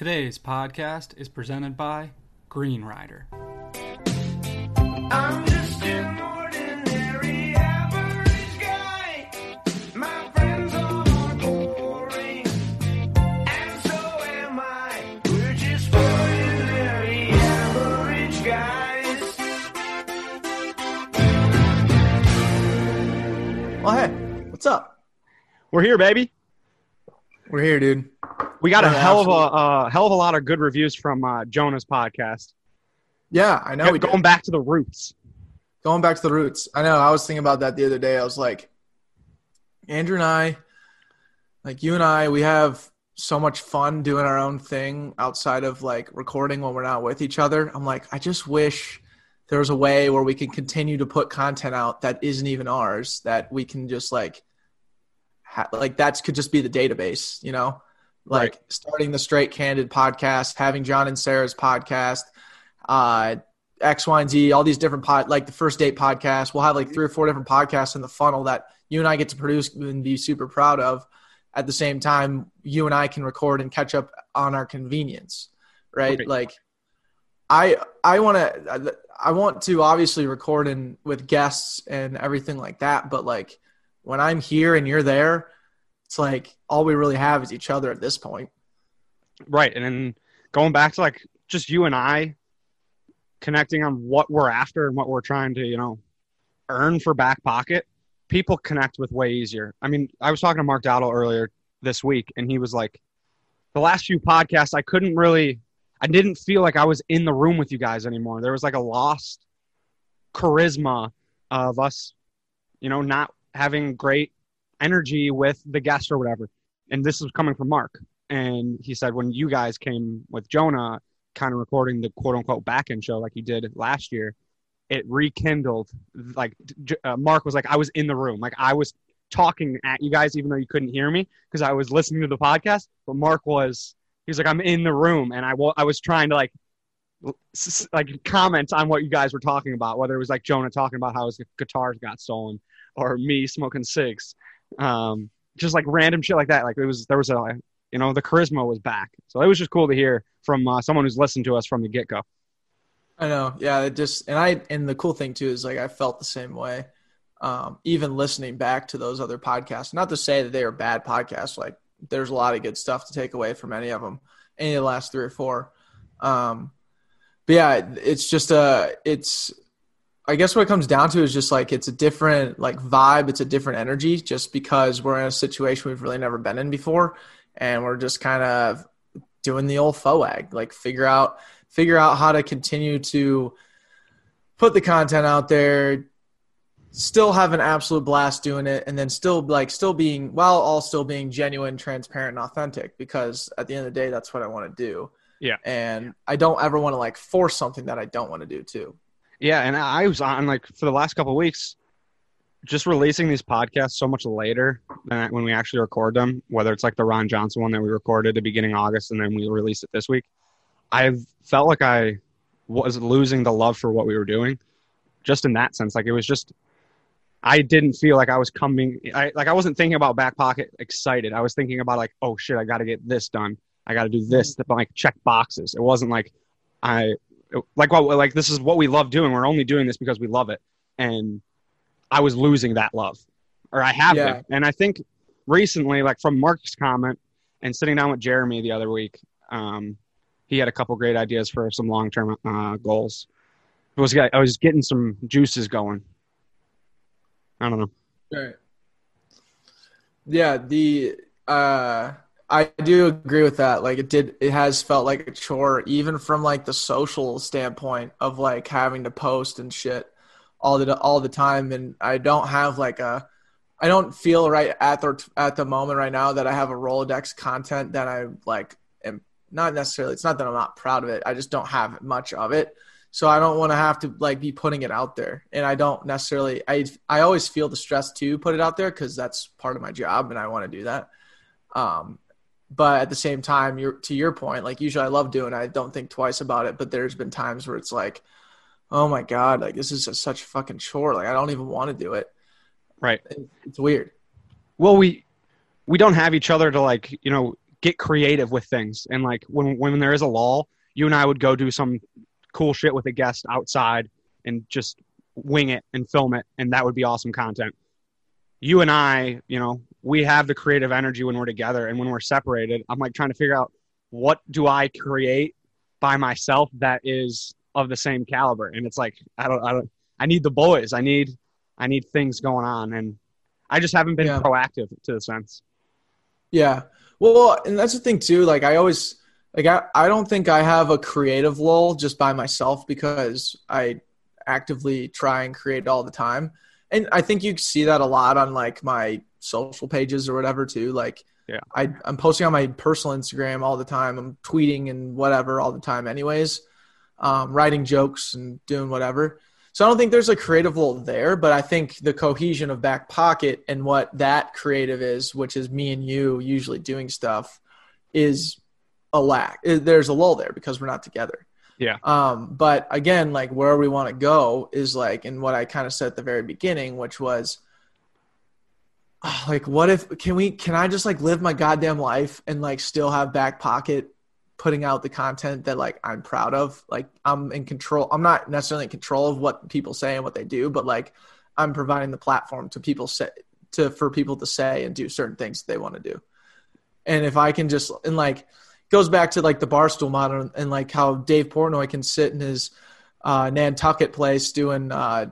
Today's podcast is presented by Green Rider. I'm just an ordinary average guy. My friends are boring, and so am I. We're just ordinary average guys. Well, hey, what's up? We're here, baby. We're here, dude. We got a hell of a uh, hell of a lot of good reviews from uh, Jonah's podcast. Yeah, I know. Going did. back to the roots. going back to the roots. I know. I was thinking about that the other day. I was like, Andrew and I, like you and I, we have so much fun doing our own thing outside of like recording when we're not with each other. I'm like, I just wish there was a way where we can continue to put content out that isn't even ours. That we can just like, ha- like that could just be the database, you know. Like Right. starting the Straight Candid podcast, having John and Sarah's podcast, uh, X, Y, and Z, all these different pod, like the first date podcast. We'll have like three or four different podcasts in the funnel that you and I get to produce and be super proud of. At the same time, you and I can record and catch up on our convenience, right? Right. Like, I I want to I want to obviously record and with guests and everything like that, but like when I'm here and you're there, it's like all we really have is each other at this point. Right. And then going back to like just you and I connecting on what we're after and what we're trying to, you know, earn for back pocket, people connect with way easier. I mean, I was talking to Mark Dowdle earlier this week and he was like, the last few podcasts, I couldn't really, I didn't feel like I was in the room with you guys anymore. There was like a lost charisma of us, you know, not having great energy with the guest or whatever. And this is coming from Mark. And he said when you guys came with Jonah, kind of recording the quote unquote back end show like you did last year, it rekindled. Like uh, Mark was like, I was in the room, like I was talking at you guys, even though you couldn't hear me because I was listening to the podcast. But Mark was, he was like, I'm in the room, and I I was trying to like like comment on what you guys were talking about, whether it was like Jonah talking about how his guitars got stolen or me smoking cigs, um, just like random shit like that. Like it was there was a you know the charisma was back, so it was just cool to hear from uh, someone who's listened to us from the get go. I know. Yeah, it just and I and the cool thing too is like I felt the same way. Um, even listening back to those other podcasts, not to say that they are bad podcasts. Like there's a lot of good stuff to take away from any of them, any of the last three or four. Um, but yeah, it's just a it's. I guess what it comes down to is just like it's a different like vibe. It's a different energy, just because we're in a situation we've really never been in before, and we're just kind of doing the old FOAG, like figure out figure out how to continue to put the content out there still have an absolute blast doing it and then still like still being while all still being genuine transparent and authentic because at the end of the day that's what i want to do Yeah. and i don't ever want to like force something that i don't want to do too Yeah, and I was on like for the last couple of weeks, just releasing these podcasts so much later than when we actually record them. Whether it's like the Ron Johnson one that we recorded at the beginning of August and then we released it this week, I've felt like I was losing the love for what we were doing, just in that sense. Like it was just, I didn't feel like I was coming. I like I wasn't thinking about back pocket excited. I was thinking about like, oh shit, I got to get this done. I got to do this. To, like check boxes. It wasn't like I like what like this is what we love doing. We're only doing this because we love it, and I was losing that love, or I have Yeah. been. And I think recently, like from Mark's comment and sitting down with Jeremy the other week, um, he had a couple great ideas for some long term uh, goals. It was I was getting some juices going. I don't know. Right. Yeah, the uh I do agree with that. Like it did it has felt like a chore even from like the social standpoint of like having to post and shit all the all the time and I don't have like a I don't feel right at the at the moment right now that I have a Rolodex content that I like am not necessarily it's not that I'm not proud of it. I just don't have much of it. So I don't want to have to like be putting it out there. And I don't necessarily I I always feel the stress to put it out there cuz that's part of my job and I want to do that. Um but at the same time you're to your point like usually I love doing it. I don't think twice about it, but there's been times where it's like oh my god, like this is a, such a fucking chore. Like I don't even want to do it. Right. It's weird. Well, we we don't have each other to like you know get creative with things. And like when when there is a lull, you and I would go do some cool shit with a guest outside and just wing it and film it, and that would be awesome content. You and I, you know, we have the creative energy when we're together, and when we're separated, I'm like trying to figure out what do I create by myself that is of the same caliber, and it's like I don't, I don't, I need the boys, I need, I need things going on, and I just haven't been Yeah. proactive to the sense. Yeah. Well, and that's the thing too. Like I always like I, I don't think I have a creative lull just by myself because I actively try and create all the time. And I think you see that a lot on like my social pages or whatever too. Like Yeah. I, I'm posting on my personal Instagram all the time. I'm tweeting and whatever all the time anyways. Um, writing jokes and doing whatever. So I don't think there's a creative lull there, but I think the cohesion of back pocket and what that creative is, which is me and you usually doing stuff, is a lack. There's a lull there because we're not together. Yeah. Um, but again, like where we want to go is like in what I kind of said at the very beginning, which was like, what if can we can I just like live my goddamn life and like still have back pocket putting out the content that like I'm proud of. Like I'm in control. I'm not necessarily in control of what people say and what they do, but like I'm providing the platform to people say to for people to say and do certain things that they want to do. And if I can just and like goes back to like the barstool model and, like how Dave Portnoy can sit in his uh, Nantucket place doing uh,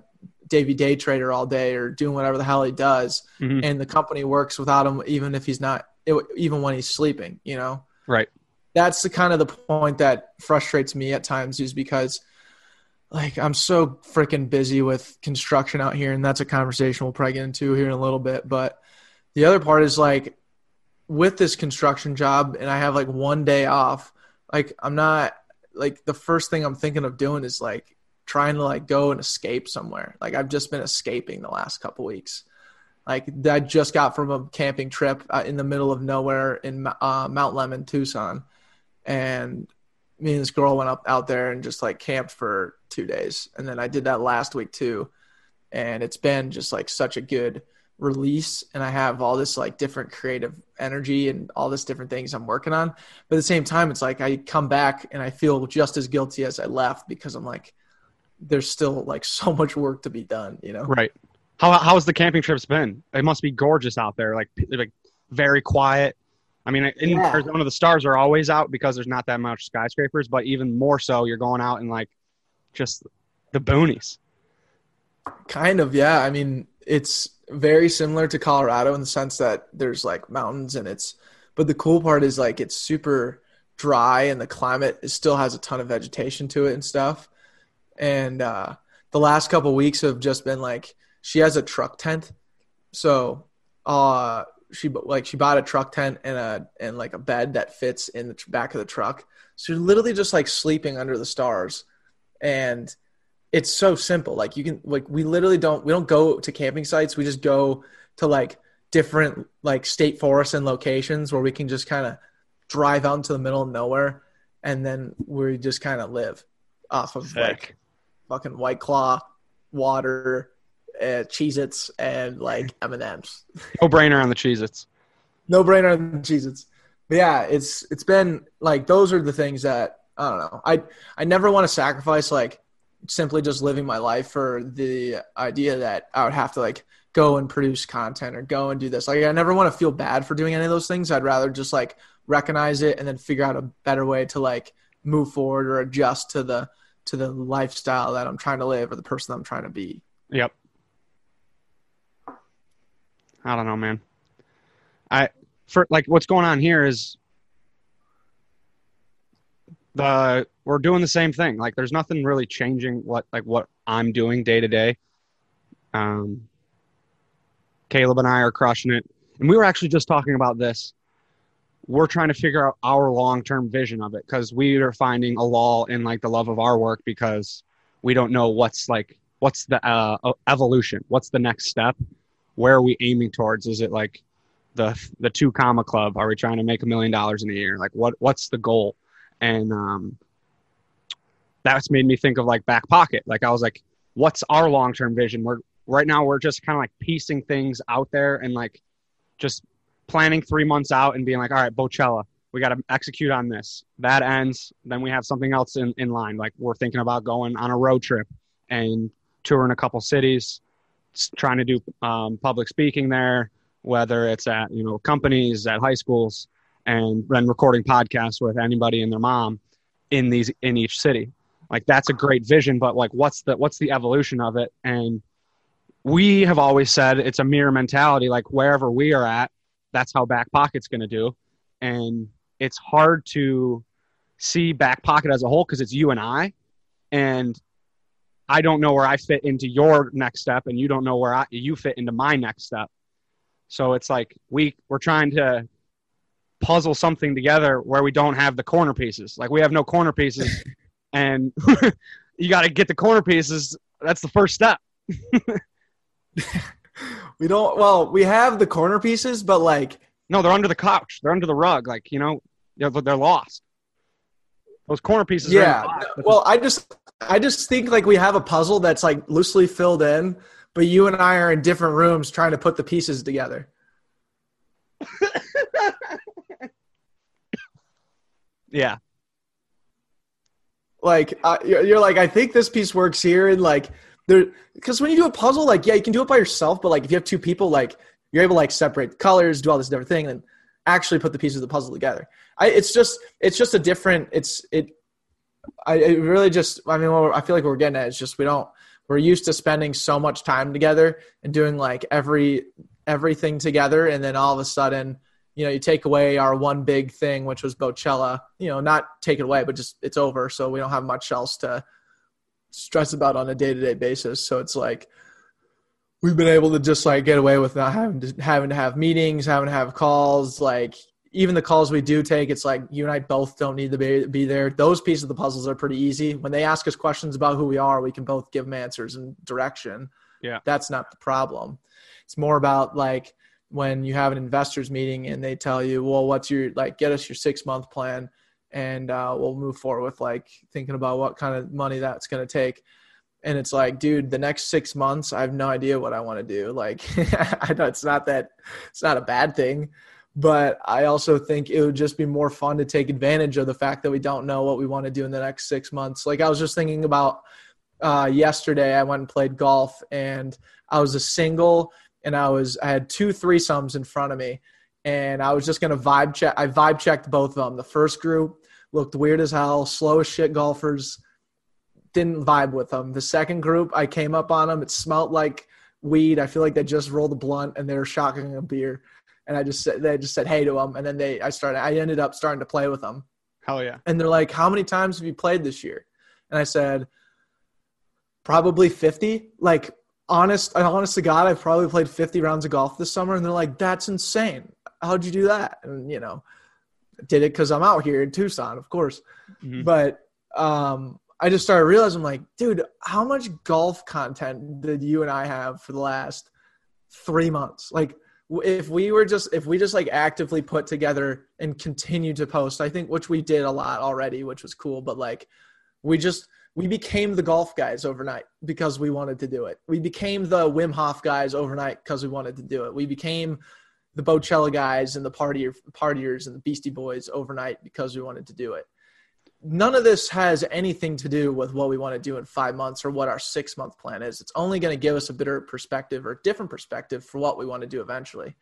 Davey Day Trader all day or doing whatever the hell he does, Mhm. and the company works without him even if he's not even when he's sleeping. You know Right. that's the kind of the point that frustrates me at times is because like I'm so freaking busy with construction out here and that's a conversation we'll probably get into here in a little bit but the other part is like with this construction job and I have like one day off like I'm not like the first thing I'm thinking of doing is like trying to like go and escape somewhere. Like I've just been escaping the last couple weeks. Like I just got from a camping trip uh, in the middle of nowhere in uh, Mount Lemmon, Tucson, and me and this girl went up out there and just like camped for two days, and then I did that last week too, and it's been just like such a good release, and I have all this like different creative energy and all this different things I'm working on, but at the same time, it's like I come back and I feel just as guilty as I left because I'm like, there's still like so much work to be done, you know? Right. How how's the camping trips been? It must be gorgeous out there. Like like very quiet. I mean, in Yeah. Arizona, the stars are always out because there's not that much skyscrapers. But even more so, you're going out and like just the boonies. Kind of, yeah. I mean, it's very similar to Colorado in the sense that there's like mountains and it's, but the cool part is like it's super dry and the climate still has a ton of vegetation to it and stuff. And uh, the last couple weeks have just been like she has a truck tent, so uh, she like she bought a truck tent and a and like a bed that fits in the back of the truck. So you're literally just like sleeping under the stars, and it's so simple. Like you can like we literally don't we don't go to camping sites. We just go to like different like state forests and locations where we can just kind of drive out into the middle of nowhere and then we just kind of live off of like fucking white claw, water, uh, Cheez-Its and like M&Ms. No brainer on the Cheez-Its. No brainer on Cheez-Its. But yeah, it's it's been like those are the things that I don't know. I I never want to sacrifice like simply just living my life for the idea that I would have to like go and produce content or go and do this. Like I never want to feel bad for doing any of those things. I'd rather just like recognize it and then figure out a better way to like move forward or adjust to the to the lifestyle that I'm trying to live or the person I'm trying to be. Yep. I don't know, man. I for like what's going on here is the we're doing the same thing. Like there's nothing really changing what like what I'm doing day to day. Um Caleb and I are crushing it. And we were actually just talking about this. We're trying to figure out our long-term vision of it because we are finding a lull in like the love of our work because we don't know what's like what's the uh, evolution what's the next step where are we aiming towards? Is it like the the two comma club? Are we trying to make a million dollars in a year? Like what what's the goal? And um that's made me think of like back pocket. Like i was like what's our long-term vision? We're right now we're just kind of like piecing things out there and like just planning three months out and being like all right Bochella we got to execute on this. That ends, then we have something else in, in line. Like we're thinking about going on a road trip and touring a couple cities, trying to do um, public speaking there, whether it's at you know companies, at high schools, and then recording podcasts with anybody and their mom in these in each city. Like that's a great vision, but like what's the what's the evolution of it? And we have always said it's a mirror mentality. Like wherever we are at, that's how back pocket's going to do. And it's hard to see back pocket as a whole because it's you and i. And i don't know where i fit into your next step and you don't know where I, you fit into my next step. So it's like we we're trying to puzzle something together where we don't have the corner pieces. Like we have no corner pieces and you got to get the corner pieces. That's the first step We don't. Well, we have the corner pieces, but like No, they're under the couch. They're under the rug. Like you know, they're, they're lost. Those corner pieces. are in the yeah. Well, I just I just think like we have a puzzle that's like loosely filled in, but you and I are in different rooms trying to put the pieces together. yeah, Like uh, you're, you're like I think this piece works here, and like there because when you do a puzzle, like yeah, you can do it by yourself, but like if you have two people, like you're able to like separate colors, do all this different thing, and actually put the pieces of the puzzle together. I it's just it's just a different it's it. I it really just I mean I feel like we're getting at is just we don't we're used to spending so much time together and doing like every everything together, and then all of a sudden you know, you take away our one big thing, which was Bocella, you know, not take it away, but just it's over. So we don't have much else to stress about on a day to day basis. So it's like we've been able to just like get away with not having to having to have meetings, having to have calls. Like even the calls we do take, it's like you and I both don't need to be, be there. Those pieces of the puzzles are pretty easy. When they ask us questions about who we are, we can both give them answers and direction. Yeah. That's not the problem. It's more about like when you have an investors meeting and they tell you, well, what's your like, get us your six month plan, and uh, we'll move forward with like thinking about what kind of money that's going to take. And it's like, dude, the next six months, I have no idea what I want to do. Like, I know it's not that, it's not a bad thing, but I also think it would just be more fun to take advantage of the fact that we don't know what we want to do in the next six months. Like, I was just thinking about uh, yesterday, I went and played golf, and I was a single and I was I had two threesomes in front of me, and I was just gonna vibe check. I vibe checked both of them. The first group looked weird as hell, slow as shit golfers. Didn't vibe with them. The second group, I came up on them. It smelled like weed. I feel like they just rolled a blunt and they were shocking a beer. And I just said they just said hey to them, and then they I started. I ended up starting to play with them, hell yeah. and they're like, "How many times have you played this year?" And I said, "Probably 50." Like honest, honest to God, I've probably played 50 rounds of golf this summer. And they're like, that's insane. How'd you do that? And, you know, did it because I'm out here in Tucson, of course. Mhm. But um, I just started realizing, like, dude, how much golf content did you and I have for the last three months? Like, if we were just, if we just like actively put together and continue to post, I think, which we did a lot already, which was cool, but like, we just, we became the golf guys overnight because we wanted to do it. We became the Wim Hof guys overnight because we wanted to do it. We became the Bocella guys and the partier, partiers and the Beastie Boys overnight because we wanted to do it. None of this has anything to do with what we want to do in five months or what our six month plan is. It's only going to give us a better perspective or different perspective for what we want to do eventually.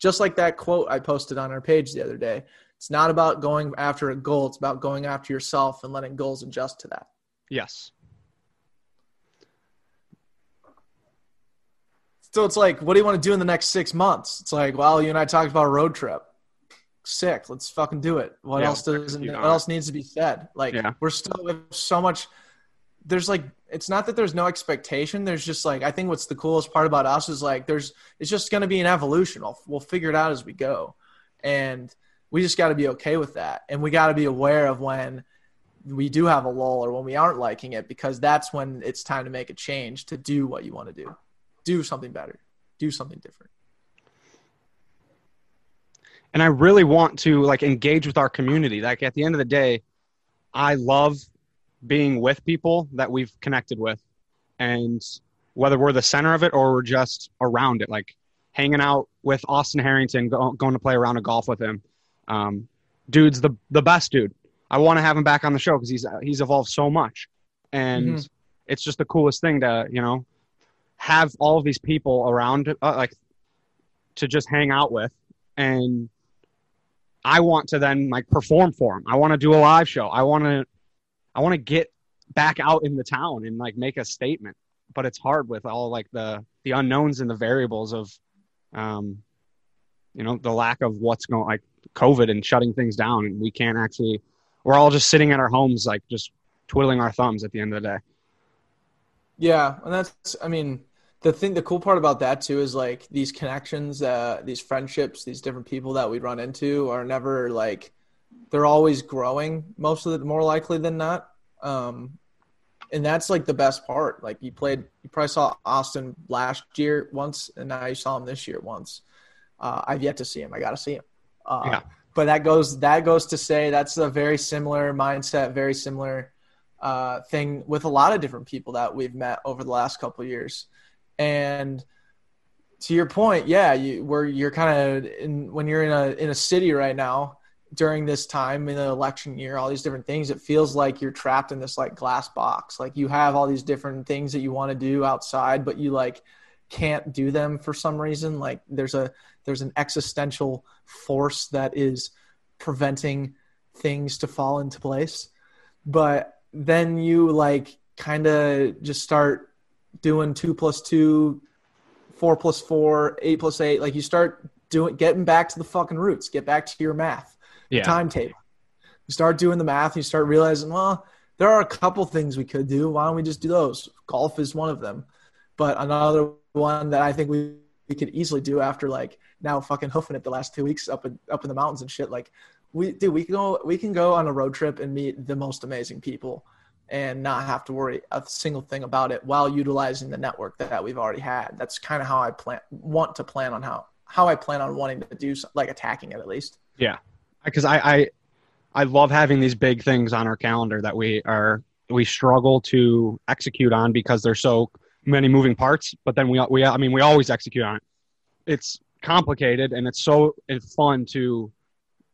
Just like that quote I posted on our page the other day. It's not about going after a goal, it's about going after yourself and letting goals adjust to that. Yes. So it's like, what do you want to do in the next six months? It's like, well, you and I talked about a road trip. Sick. Let's fucking do it. What Yeah, else doesn't? execute What else needs to be said? Like, Yeah. we're still have so much. There's like, it's not that there's no expectation. There's just like, I think what's the coolest part about us is like, there's, it's just going to be an evolution. We'll, we'll figure it out as we go, and we just got to be okay with that, and we got to be aware of when we do have a lull or when we aren't liking it because that's when it's time to make a change to do what you want to do do something better do something different and I really want to like engage with our community. Like at the end of the day, I love being with people that we've connected with, and whether we're the center of it or we're just around it, like hanging out with Austin Harrington, go, going to play a round of golf with him, um, dude's the the best dude. I want to have him back on the show because he's he's evolved so much, and Mhm. it's just the coolest thing to you know have all these people around uh, like to just hang out with, and I want to then like perform for them. I want to do a live show. I want to I want to get back out in the town and like make a statement. But it's hard with all like the the unknowns and the variables of um you know the lack of what's going like COVID and shutting things down and we can't actually we're all just sitting at our homes like just twiddling our thumbs at the end of the day. Yeah, and that's I mean the thing the cool part about that too is like these connections, uh, these friendships, these different people that we run into are never like they're always growing most of the more likely than not. Um, and that's like the best part. Like you played, you probably saw Austin last year once, and now you saw him this year once. Uh, I've yet to see him. I got to see him. Uh, Yeah. But that goes that goes to say that's a very similar mindset, very similar uh, thing with a lot of different people that we've met over the last couple of years. And to your point, yeah, you where you're kind of in when you're in a in a city right now during this time in the election year, all these different things, it feels like you're trapped in this like glass box. Like you have all these different things that you want to do outside, but you like can't do them for some reason. Like there's a there's an existential force that is preventing things to fall into place. But then you like kind of just start doing two plus two, four plus four, eight plus eight. Like you start doing getting back to the fucking roots, get back to your math Yeah. timetable. You start doing the math, you start realizing, well, there are a couple things we could do. Why don't we just do those? Golf is one of them. But another one that I think we, we could easily do after like now fucking hoofing it the last two weeks up in up in the mountains and shit. Like we dude, we can go we can go on a road trip and meet the most amazing people and not have to worry a single thing about it while utilizing the network that we've already had. That's kind of how I plan want to plan on how how I plan on wanting to do like attacking it at least. Yeah, because I, I I love having these big things on our calendar that we are we struggle to execute on because there's so many moving parts. But then we we I mean we always execute on it. It's complicated and it's so it's fun to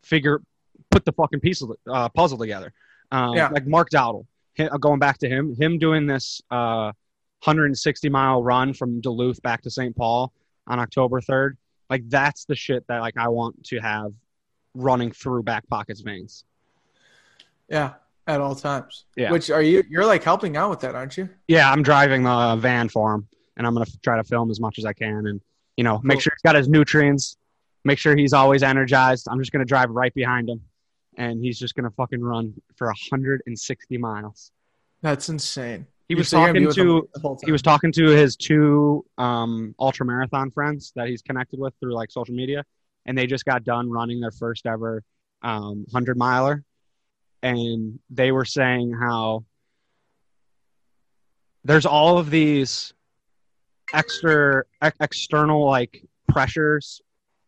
figure put the fucking pieces uh, puzzle together. Um, Yeah. Like Mark Dowdle, going back to him, him doing this uh, 160 mile run from Duluth back to St. Paul on October 3rd. Like that's the shit that like I want to have running through back pockets veins. Yeah, at all times. Yeah. Which are you? You're like helping out with that, aren't you? Yeah, I'm driving the van for him, and I'm gonna try to film as much as I can, and you know, make Cool. sure he's got his nutrients, make sure he's always energized. I'm just gonna drive right behind him, and he's just gonna fucking run for 160 miles. That's insane. He was so you're gonna be talking to the whole time. he was talking to his two um, ultra marathon friends that he's connected with through like social media, and they just got done running their first ever um, hundred miler, and they were saying how there's all of these extra ex- external like pressures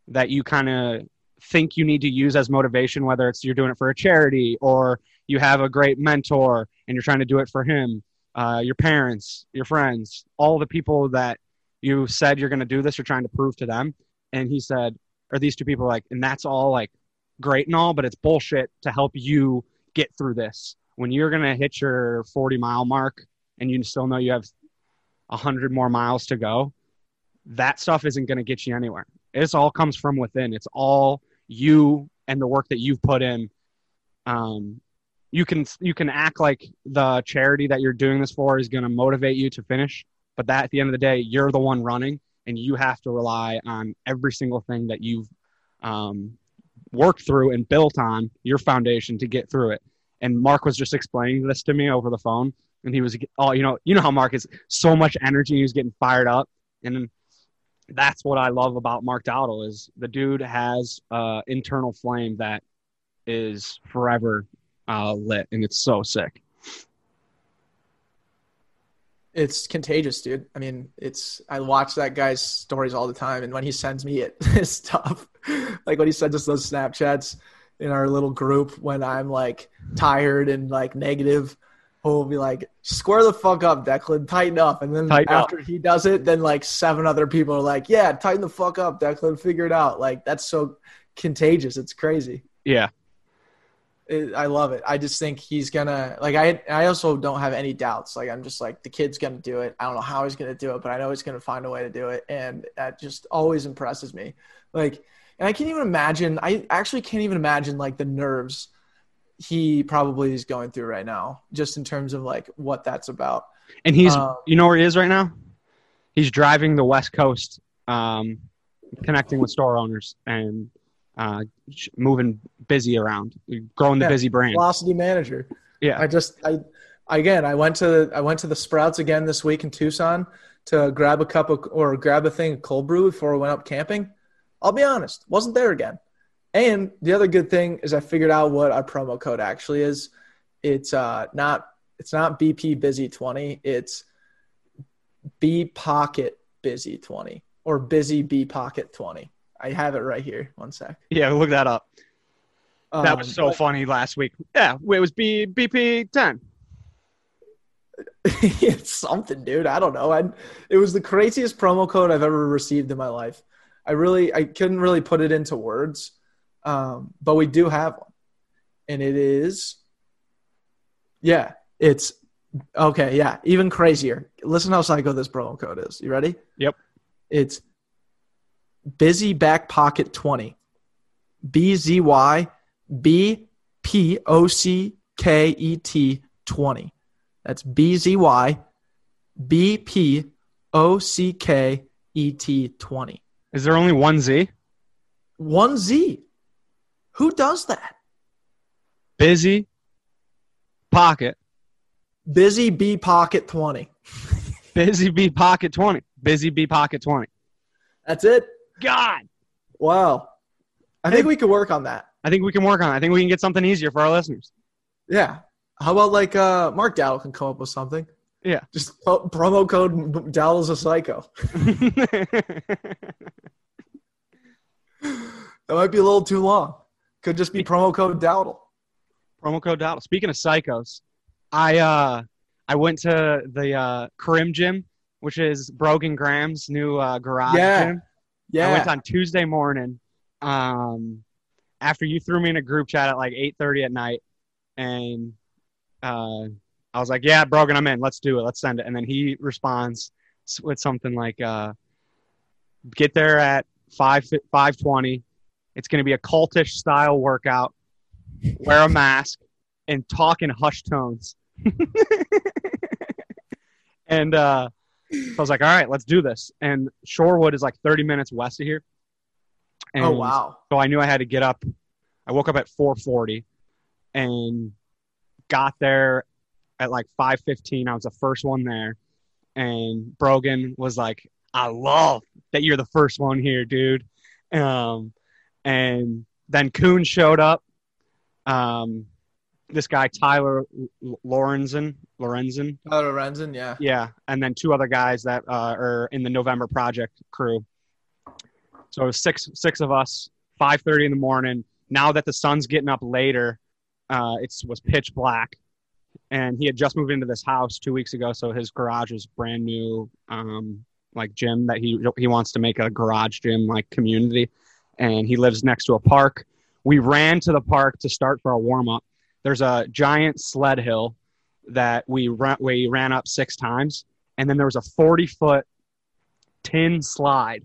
that you kind of think you need to use as motivation whether it's you're doing it for a charity or you have a great mentor and you're trying to do it for him uh, your parents, your friends, all the people that you said you're going to do this, you're trying to prove to them. And he said, or these two people like, and that's all like great and all, but it's bullshit to help you get through this. When you're going to hit your 40 mile mark and you still know you have 100 more miles to go, that stuff isn't going to get you anywhere. It all comes from within. It's all you and the work that you've put in. Um, you can you can act like the charity that you're doing this for is going to motivate you to finish but that at the end of the day you're the one running and you have to rely on every single thing that you've um, worked through and built on your foundation to get through it and mark was just explaining this to me over the phone and he was oh you know you know how mark is so much energy he was getting fired up and that's what i love about mark dowdle is the dude has uh internal flame that is forever uh, lit, and it's so sick. It's contagious, dude. I mean, it's I watch that guy's stories all the time, and when he sends me it, stuff, like when he sends us those Snapchats in our little group when I'm like tired and like negative, he'll be like, "Square the fuck up, Declan, tighten up." And then Tighten up. after he does it, then like seven other people are like, "Yeah, tighten the fuck up, Declan, figure it out." Like that's so contagious. It's crazy. Yeah, It, I love it. I just think he's gonna like. I I also don't have any doubts. Like I'm just like the kid's gonna do it. I don't know how he's gonna do it, but I know he's gonna find a way to do it, and that just always impresses me. Like, and I can't even imagine. I actually can't even imagine like the nerves he probably is going through right now, just in terms of like what that's about. And he's, Um, you know where he is right now? He's driving the West Coast, um, connecting with store owners and uh, moving Bizzy around, growing the Yeah, Bizzy brand. Velocity manager. Yeah. I just I again I went to I went to the Sprouts again this week in Tucson to grab a cup of or grab a thing of cold brew before I went up camping. I'll be honest, wasn't there again. And the other good thing is I figured out what our promo code actually is. It's uh not it's not BP busy 20, it's B pocket busy 20 or busy B pocket 20. I have it right here. One sec. Yeah, look that up. that Um, was so but- funny last week. Yeah, it was B, BP 10. it's something, dude. I don't know. I it was the craziest promo code I've ever received in my life. I really I couldn't really put it into words, um, but we do have one, and it is. Yeah, it's okay. Yeah, even crazier. Listen how psycho this promo code is. You ready? Yep. It's busy back pocket twenty. B Z Y B P O C K E T twenty. That's B Z Y B P O C K E T 20. Is there only one Z? One Z. Who does that? Busy pocket. Busy B Pocket 20. Busy B pocket 20. Busy B pocket 20. That's it. God. Wow. I think we could work on that. I think we can work on it. I think we can get something easier for our listeners. Yeah. How about like uh, Mark Dowdle can come up with something? Yeah. Just pro- promo code Dowdle's a psycho. That might be a little too long. Could just be promo code Dowdle. Promo code Dowdle. Speaking of psychos, I uh I went to the uh Karim gym, which is Brogan Graham's new uh, garage Yeah. gym. Yeah. I went on Tuesday morning. Um, after you threw me in a group chat at like eight thirty at night, and uh, I was like, "Yeah, Brogan, I'm in. Let's do it. Let's send it." And then he responds with something like, uh, "Get there at five five twenty. It's going to be a cultish style workout. Wear a mask and talk in hushed tones." and uh, so I was like, "All right, let's do this." And Shorewood is like thirty minutes west of here. And oh, wow. so I knew I had to get up. I woke up at 4:40 and got there at like 5:15. I was the first one there, and Brogan was like, "I love that you're the first one here, dude." Um, and then Coon showed up. Um, this guy Tyler Lorenzen, Lorenzen, Oh, Lorenzen, yeah. yeah, and then two other guys that uh, are in the November Project crew. So it was six six of us. Five thirty in the morning. Now that the sun's getting up later, uh, it was pitch black, and he had just moved into this house two weeks ago. So his garage is brand new, um, like gym that he he wants to make a garage gym like community, and he lives next to a park. We ran to the park to start for our warm up. There's a giant sled hill that we ran, we ran up six times, and then there was a 40 foot tin slide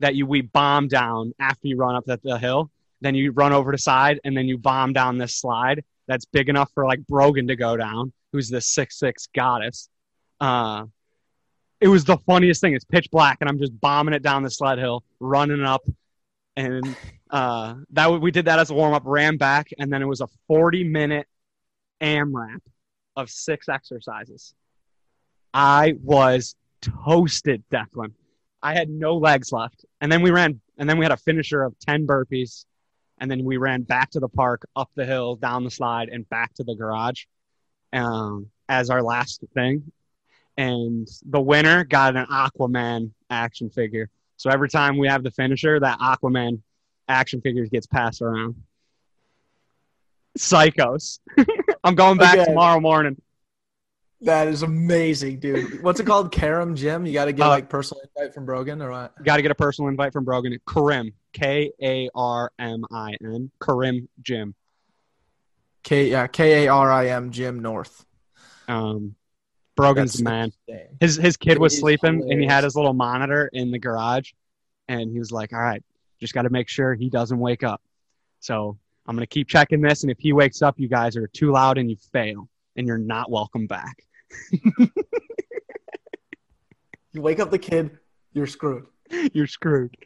that you we bomb down after you run up the, the hill. Then you run over to side, and then you bomb down this slide that's big enough for like Brogan to go down, who's this six six goddess. Uh, it was the funniest thing. It's pitch black, and I'm just bombing it down the sled hill, running up, and uh, that we did that as a warm up. Ran back, and then it was a 40 minute AMRAP of six exercises. I was toasted, Declan. I had no legs left. And then we ran, and then we had a finisher of 10 burpees. And then we ran back to the park, up the hill, down the slide, and back to the garage um, as our last thing. And the winner got an Aquaman action figure. So every time we have the finisher, that Aquaman action figure gets passed around. Psychos. I'm going back Okay. tomorrow morning. That is amazing, dude. What's it called? Karim Jim? You got to get Uh, like personal invite from Brogan or what? Got to get a personal invite from Brogan. Karim, K A R M I N, Karim Jim. K yeah K A R I M Jim North. Um, Brogan's the man. His his kid was He's sleeping and he had his little monitor in the garage, and he was like, "All right, just got to make sure he doesn't wake up." So I'm gonna keep checking this, and if he wakes up, you guys are too loud and you fail, and you're not welcome back. You wake up the kid, you're screwed. you're screwed.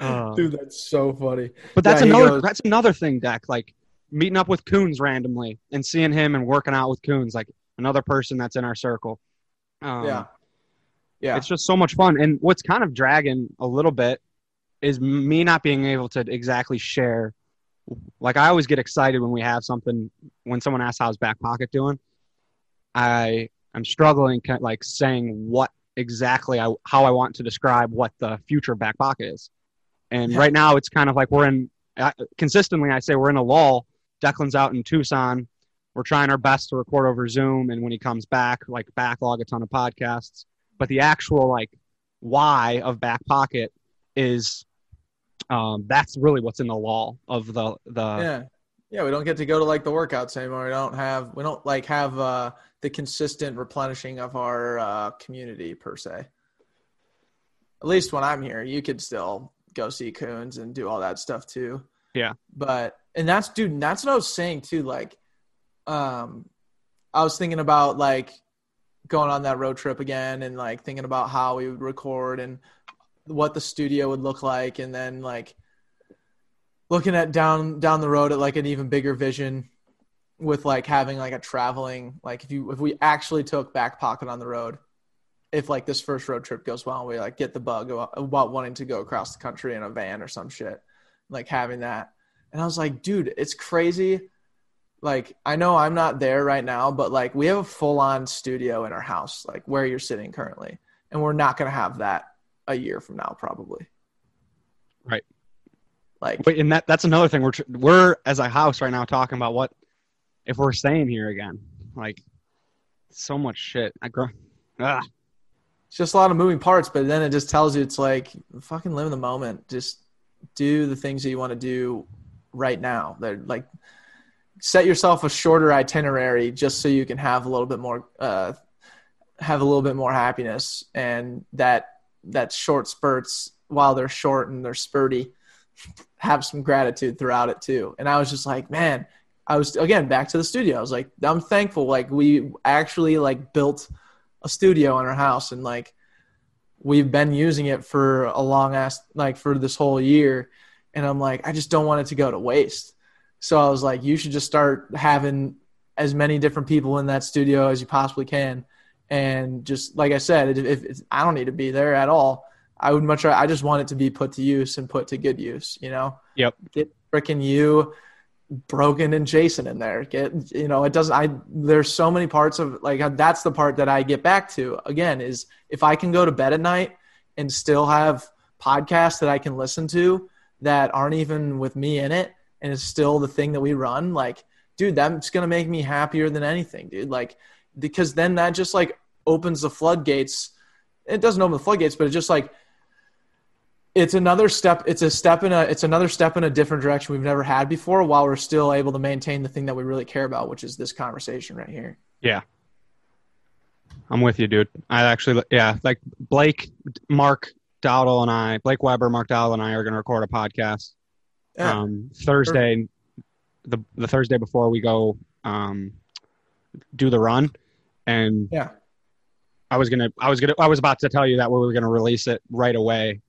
Uh, Dude, that's so funny. But that's Yeah, another that's another thing, Deck. Like meeting up with Coons randomly and seeing him and working out with Coons, like another person that's in our circle. Um, yeah. Yeah. it's just so much fun. And what's kind of dragging a little bit is me not being able to exactly share. Like I always get excited when we have something. When someone asks how's back pocket doing, I I'm struggling kind like saying what exactly I how I want to describe what the future of back pocket is. And Yeah. right now it's kind of like we're in consistently. I say we're in a lull. Declan's out in Tucson. We're trying our best to record over Zoom, and when he comes back, like backlog a ton of podcasts. But the actual like why of back pocket is um, that's really what's in the law of the the yeah. Yeah, we don't get to go to like the workouts anymore. We don't have we don't like have uh the consistent replenishing of our uh community per se. At least when I'm here, you could still go see coons and do all that stuff too. Yeah. But and that's dude, that's what I was saying too. Like, um, I was thinking about like going on that road trip again and like thinking about how we would record and what the studio would look like, and then like looking at down down the road at like an even bigger vision with like having like a traveling like if you if we actually took back pocket on the road if like this first road trip goes well we like get the bug about wanting to go across the country in a van or some shit like having that. And i was like dude it's crazy like i know i'm not there right now but like we have a full on studio in our house like where you're sitting currently and we're not going to have that a year from now probably Right. like Wait, and that that's another thing. We're tr- we're as a house right now talking about what if we're staying here again. Like so much shit. I grow. Ah, it's just a lot of moving parts, but then it just tells you it's like fucking live in the moment. Just do the things that you want to do right now. They're like set yourself a shorter itinerary just so you can have a little bit more uh have a little bit more happiness and that that short spurts while they're short and they're spurty have some gratitude throughout it too. And I was just like, man, I was again back to the studio. I was like, I'm thankful like we actually like built a studio in our house and like we've been using it for a long ass like for this whole year and i'm like i just don't want it to go to waste so i was like you should just start having as many different people in that studio as you possibly can. And just like i said if, if i don't need to be there at all i would much i just want it to be put to use and put to good use you know? Yep. get freaking you Brogan and jason in there. Get you know it doesn't i there's so many parts of like that's the part that i get back to again is if i can go to bed at night and still have podcasts that i can listen to that aren't even with me in it and it's still the thing that we run like dude that's gonna make me happier than anything dude. Like because then that just like opens the floodgates. It doesn't open the floodgates but it just like it's another step it's a step in a it's another step in a different direction we've never had before while we're still able to maintain the thing that we really care about which is this conversation right here. Yeah. I'm with you, dude. I actually, yeah, like Blake, Mark Dowdle, and I, Blake Weber, Mark Dowdle, and I are going to record a podcast yeah, um, Thursday, the the Thursday before we go um, do the run, and yeah I was gonna, I was gonna, I was about to tell you that we were gonna release it right away.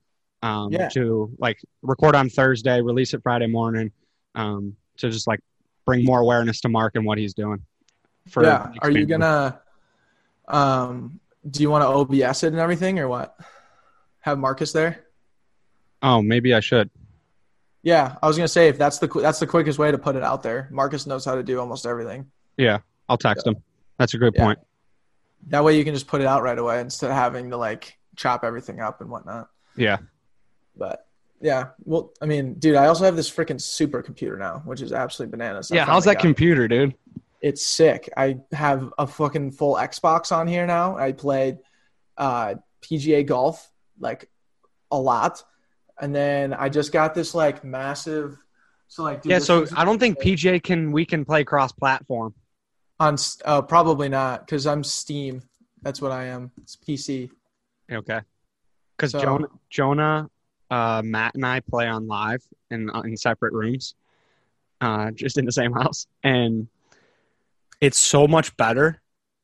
Um, Yeah. To like record on Thursday, release it Friday morning, um, to just like bring more awareness to Mark and what he's doing. For yeah next are you gonna um do you want to obs it and everything or what have marcus there Oh, maybe I should. Yeah i was gonna say if that's the that's the quickest way to put it out there marcus knows how to do almost everything Yeah, I'll text him. That's a good Yeah. point. that way you can just put it out right away instead of having to like chop everything up and whatnot Yeah. But yeah, well, I mean, dude, I also have this freaking supercomputer now, which is absolutely bananas. I Yeah, how's that it. computer, dude? It's sick. I have a fucking full Xbox on here now. I played uh, PGA golf like a lot, and then I just got this like massive So like, dude, Yeah, so I don't think PJ can we can play cross platform. on uh, probably not because I'm Steam. That's what I am. It's PC. Okay. Because So- Jonah, Jonah uh, Matt, and I play on live in in separate rooms, uh, just in the same house, and it's so much better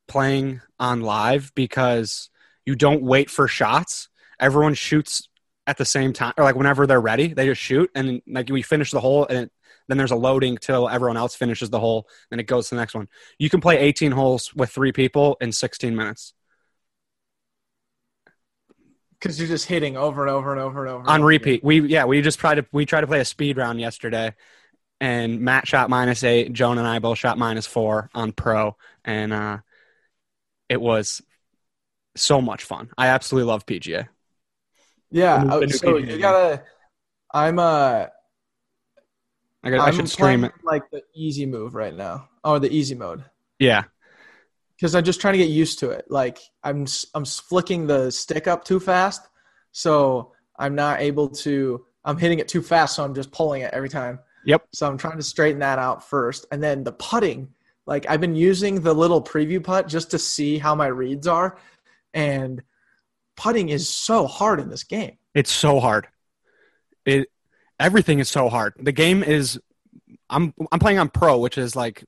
playing on live because you don't wait for shots. Everyone shoots at the same time, or like whenever they're ready, they just shoot, and like we finish the hole, and it, then there's a loading till everyone else finishes the hole, then it goes to the next one. You can play 18 holes with three people in 16 minutes. Because you're just hitting over and over and over and over. on repeat. We yeah, we just tried to we tried to play a speed round yesterday, and Matt shot minus eight. Joan and I both shot minus four on pro, and uh, it was so much fun. I absolutely love PGA. Yeah. New- uh, so you gotta. I'm uh. I, guess I should stream it. like the easy move right now. Oh, the easy mode. Yeah, because I'm just trying to get used to it. Like I'm I'm flicking the stick up too fast, so I'm not able to. I'm hitting it too fast, so I'm just pulling it every time. Yep. So I'm trying to straighten that out first, and then the putting. Like I've been using the little preview putt just to see how my reads are, and putting is so hard in this game. it's so hard. It everything is so hard. The game is. I'm I'm playing on pro, which is like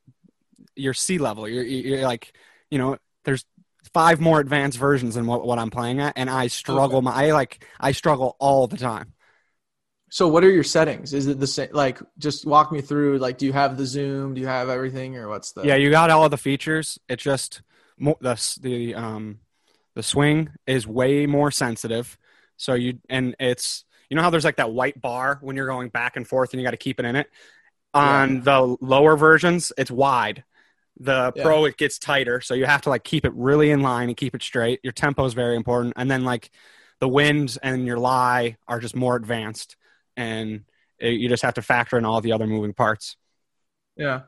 your C level. You're, you're like you know there's five more advanced versions than what, what I'm playing at, and I struggle. My I like I struggle all the time. So what are your settings? Is it the same? Like just walk me through. Like, do you have the zoom? Do you have everything, or what's the? Yeah, you got all the features. It's just more, the the um the swing is way more sensitive. So you and it's you know how there's like that white bar when you're going back and forth and you got to keep it in it. On the lower versions, it's wide. The Yeah. pro it gets tighter, so you have to like keep it really in line and keep it straight. Your tempo is very important, and then like the wind and your lie are just more advanced, and it, you just have to factor in all the other moving parts. Yeah.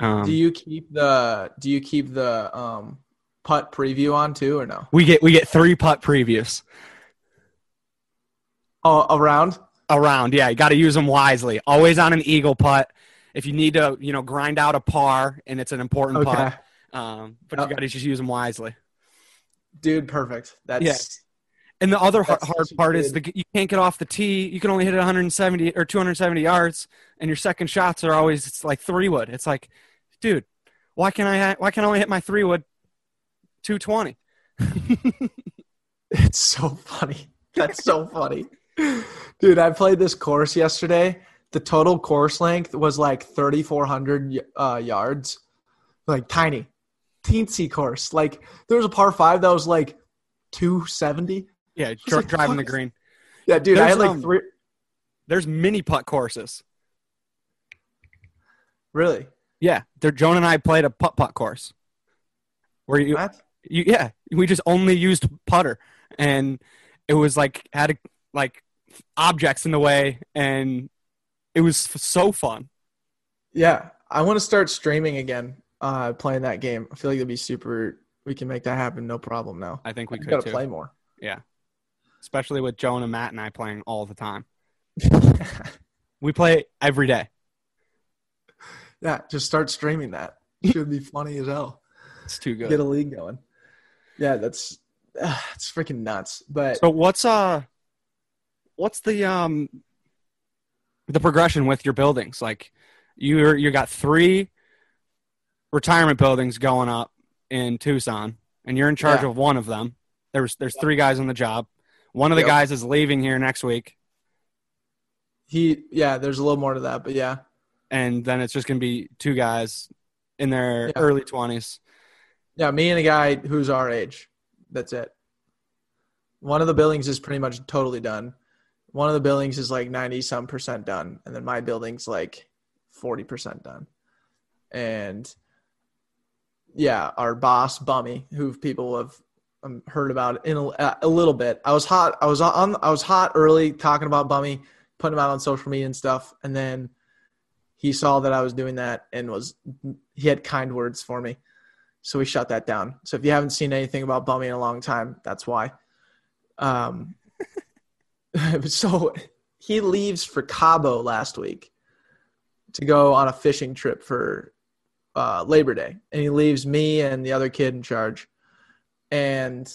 Um, do you keep the Do you keep the um putt preview on too, or no? we get we get three putt previews. Oh, around. around. Yeah, you got to use them wisely. Always on an eagle putt. If you need to, you know, grind out a par and it's an important Okay, putt, um, but Yep. you got to just use them wisely. dude, perfect. That's Yeah. And the other har- That's hard part is the, you can't get off the tee. You can only hit it 170 or 270 yards, and your second shots are always it's like three wood. It's like, dude, why can I why can I only hit my three wood 220? It's so funny. That's so funny. Dude, I played this course yesterday. The total course length was like 3,400 uh, yards. Like tiny, teensy course. Like there was a par five that was like 270. Yeah, like, driving the green. Yeah, dude, I There's, had like um, three. There's mini putt courses. Really? Yeah, they're, Joan and I played a putt putt course where you What? You, yeah, we just only used putter, and it was like had a, like objects in the way, and it was f- so fun. Yeah, I want to start streaming again. Uh, playing that game. I feel like it'd be super. We can make that happen, no problem. Now I think we we could gotta too, play more. Yeah, especially with Joan and Matt and I playing all the time. We play every day. yeah, just start streaming that. Should be funny as hell. It's too good. Get a league going. Yeah, that's uh, it's freaking nuts. But So what's uh, what's the um, the progression with your buildings? Like, you you got three retirement buildings going up in Tucson, and you're in charge Yeah. of one of them. There's there's three guys on the job. One of the Yep. guys is leaving here next week, he, yeah, there's a little more to that. But yeah, and then it's just gonna be two guys in their Yeah. early twenties. Yeah, me and a guy who's our age. That's it. One of the buildings is pretty much totally done. One of the buildings is like ninety some percent done, and then my building's like forty percent done. And yeah, our boss Bummy, who people have um, heard about in a, a little bit. I was hot. I was on. I was hot early talking about Bummy, putting him out on social media and stuff, and then he saw that I was doing that and was he had kind words for me, so we shut that down. So if you haven't seen anything about Bummy in a long time, that's why. Um, so he leaves for Cabo last week to go on a fishing trip for uh, Labor Day, and he leaves me and the other kid in charge, and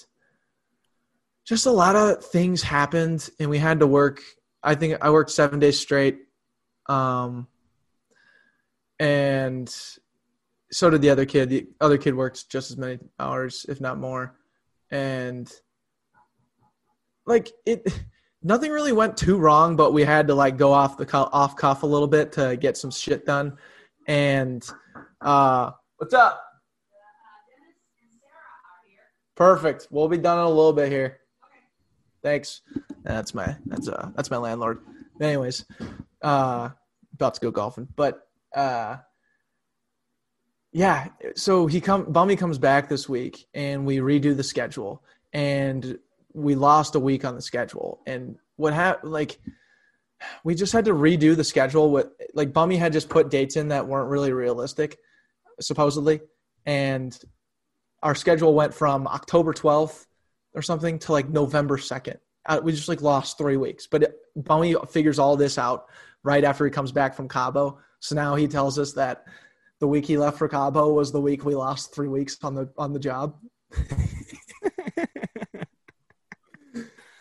just a lot of things happened, and we had to work. I think I worked seven days straight, um, and so did the other kid. The other kid worked just as many hours, if not more, and like it nothing really went too wrong but we had to like go off the off cuff a little bit to get some shit done. And uh what's up? Perfect. We'll be done in a little bit here. Thanks. That's my that's uh that's my landlord. Anyways uh about to go golfing. But uh yeah so he come bummy comes back this week and we redo the schedule and we lost a week on the schedule. And what happened like we just had to redo the schedule with like bummy had just put dates in that weren't really realistic supposedly. And our schedule went from october 12th or something to like november 2nd uh, we just like lost three weeks. But it, bummy figures all this out right after he comes back from cabo. So now he tells us that the week he left for cabo was the week we lost three weeks on the on the job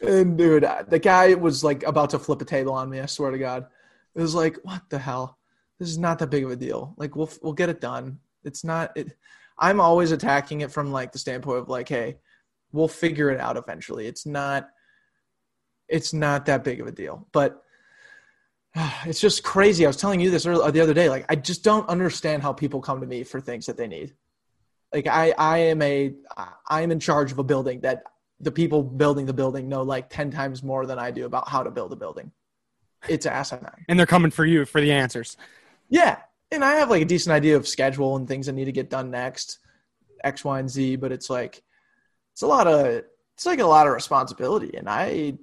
And dude, uh, the guy was like about to flip a table on me. I swear to God, it was like, what the hell? This is not that big of a deal. Like, we'll we'll get it done. It's not. It. I'm always attacking it from like the standpoint of like, hey, we'll figure it out eventually. It's not. It's not that big of a deal, but it's just crazy. I was telling you this earlier, the other day. Like, I just don't understand how people come to me for things that they need. Like, I I am a I am in charge of a building that the people building the building know like 10 times more than I do about how to build a building. It's asinine. And they're coming for you for the answers. Yeah. And I have like a decent idea of schedule and things that need to get done next, X, Y, and Z, but it's like, it's a lot of, it's like a lot of responsibility. And I,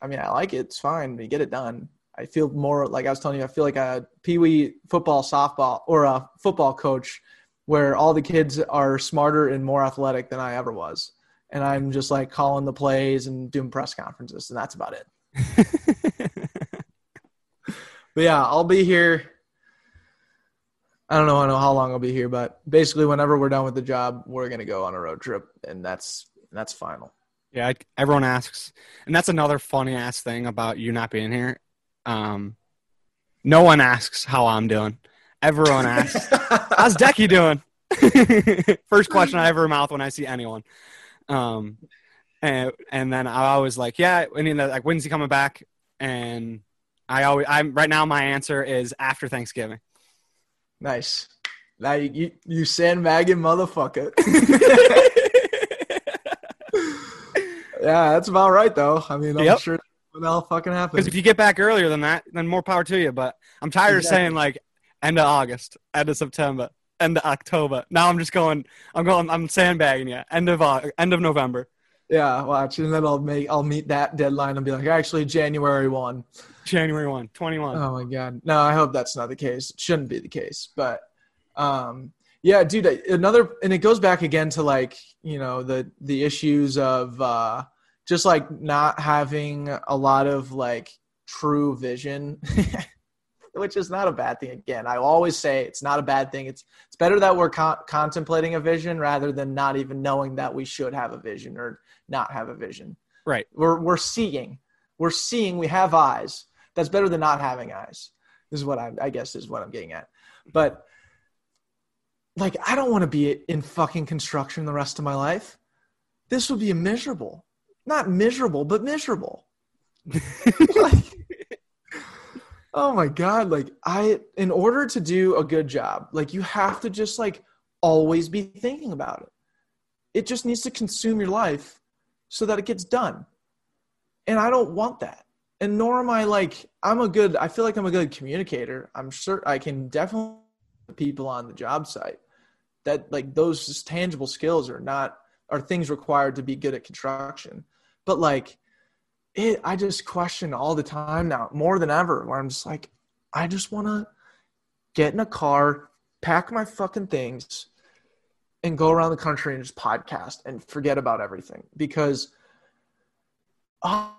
I mean, I like it. It's fine. We get it done. I feel more like I was telling you, I feel like a Pee Wee football, softball, or a football coach where all the kids are smarter and more athletic than I ever was and I'm just like calling the plays and doing press conferences, and that's about it. but yeah, I'll be here. I don't know, I know how long I'll be here, but basically, whenever we're done with the job, we're gonna go on a road trip, and that's that's final. Yeah, everyone asks, and that's another funny ass thing about you not being here. Um, no one asks how I'm doing. Everyone asks, "How's Decky doing?" First question I ever mouth when I see anyone. Um, and and then I was like, "Yeah," I mean, like, when's he coming back? And I always, I'm right now. My answer is after Thanksgiving. Nice. Now you you, you sandbagging motherfucker. yeah, that's about right though. I mean, I'm Yep. sure that'll fucking happen. Because if you get back earlier than that, then more power to you. But I'm tired Exactly. of saying like end of August, end of September, end of October. Now I'm just going. I'm going. I'm sandbagging you. End of Au- end of November, Yeah, watch, and then I'll make I'll meet that deadline and be like, actually, January one. January 1, 21. Oh my god, no, I hope that's not the case. It shouldn't be the case, but um, yeah, dude, another, and it goes back again to like you know the the issues of uh, just like not having a lot of like true vision. Which is not a bad thing. Again, I always say it's not a bad thing. It's it's better that we're con- contemplating a vision rather than not even knowing that we should have a vision or not have a vision. Right. We're we're seeing. We're seeing. We have eyes. That's better than not having eyes. This is what I, I guess is what I'm getting at. But like, I don't want to be in fucking construction the rest of my life. This would be miserable. Not miserable, but miserable. like, oh my god! Like, I in order to do a good job, like you have to just like always be thinking about it. It just needs to consume your life so that it gets done. And I don't want that. And nor am I like I'm a good I feel like I'm a good communicator. I'm sure I can definitely people on the job site that like those tangible skills are not are things required to be good at construction. But like it I just question all the time now, more than ever, where I'm just like, I just wanna get in a car, pack my fucking things, and go around the country and just podcast and forget about everything because oh,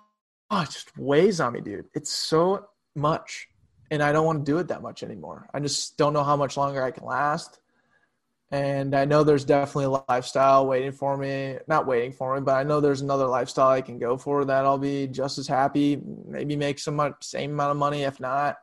it just weighs on me, dude. It's so much. And I don't want to do it that much anymore. I just don't know how much longer I can last. And I know there's definitely a lifestyle waiting for me. Not waiting for me, but I know there's another lifestyle I can go for that I'll be just as happy, maybe make some much, same amount of money, if not.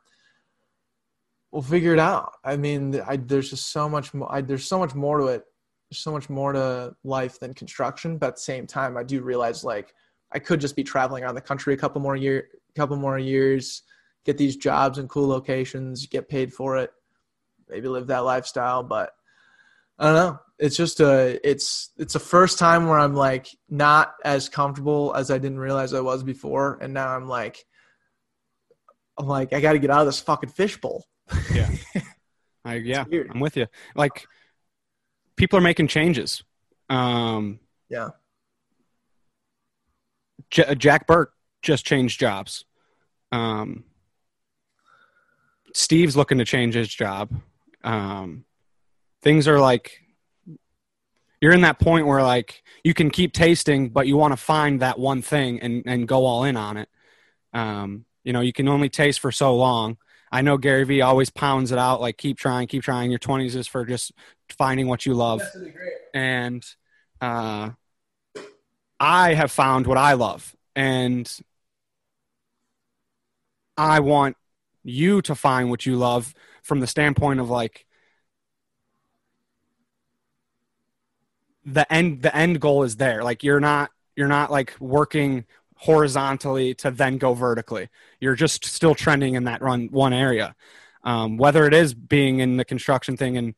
We'll figure it out. I mean, I, there's just so much more. I, there's so much more to it. There's so much more to life than construction. But at the same time, I do realize like I could just be traveling around the country a couple more year, couple more years, get these jobs in cool locations, get paid for it, maybe live that lifestyle. But I don't know. It's just a it's it's a first time where I'm like not as comfortable as I didn't realize I was before, and now I'm like I'm like I got to get out of this fucking fishbowl. Yeah, I, yeah. I'm with you. Like people are making changes. Um, Yeah. J- Jack Burke just changed jobs. Um, Steve's looking to change his job. Um, things are like you're in that point where like you can keep tasting, but you want to find that one thing and and go all in on it. Um, you know, you can only taste for so long. I know Gary Vee always pounds it out like keep trying, keep trying. Your 20s is for just finding what you love and uh, I have found what I love, and I want you to find what you love from the standpoint of like the end. The end goal is there. Like you're not you're not like working horizontally to then go vertically. You're just still trending in that run one area. Um, whether it is being in the construction thing and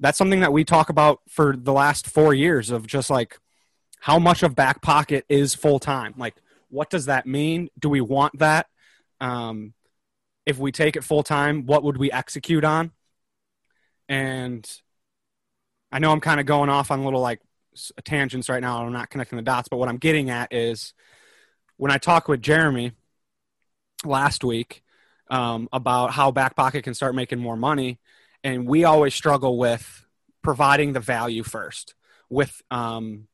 that's something that we talk about for the last four years of just like how much of back pocket is full time like what does that mean do we want that um, if we take it full time what would we execute on and i know i'm kind of going off on little like tangents right now i'm not connecting the dots but what i'm getting at is when i talked with jeremy last week um, about how back pocket can start making more money and we always struggle with providing the value first with um,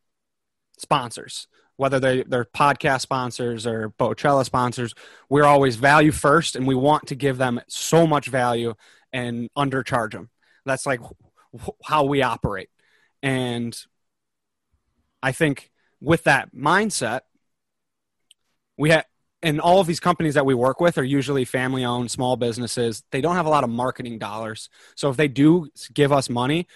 sponsors whether they, they're podcast sponsors or Bocella sponsors we're always value first and we want to give them so much value and undercharge them that's like how we operate. And i think with that mindset we have and all of these companies that we work with are usually family owned small businesses. They don't have a lot of marketing dollars. So if they do give us money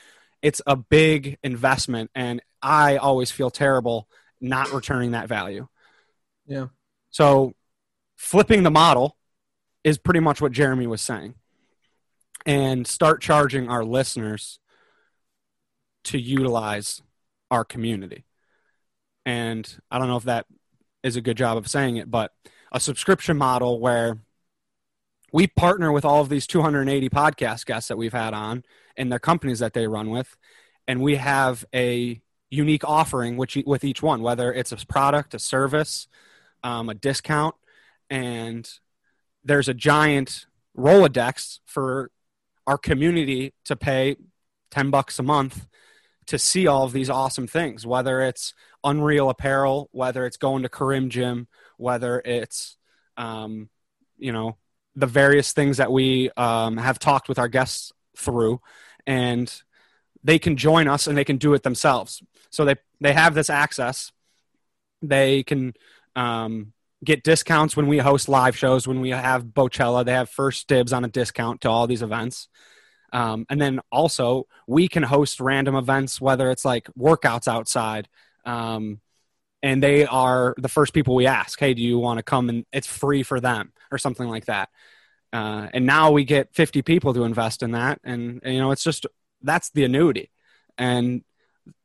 it's a big investment. And i always feel terrible not returning that value. Yeah. so flipping the model is pretty much what jeremy was saying. And start charging our listeners to utilize our community. And i don't know if that is a good job of saying it, but a subscription model where we partner with all of these 280 podcast guests that we've had on and their companies that they run with, and we have a unique offering which with each one, whether it's a product, a service, um, a discount, and there's a giant Rolodex for our community to pay 10 bucks a month to see all of these awesome things, whether it's Unreal Apparel, whether it's going to Karim Gym, whether it's, um, you know, the various things that we um, have talked with our guests through, and they can join us and they can do it themselves. So they they have this access. They can um, get discounts when we host live shows. When we have Bocella, they have first dibs on a discount to all these events. Um, and then also we can host random events, whether it's like workouts outside. Um, and they are the first people we ask, Hey, do you want to come? And it's free for them or something like that. Uh, and now we get 50 people to invest in that. And, and, you know, it's just, that's the annuity. And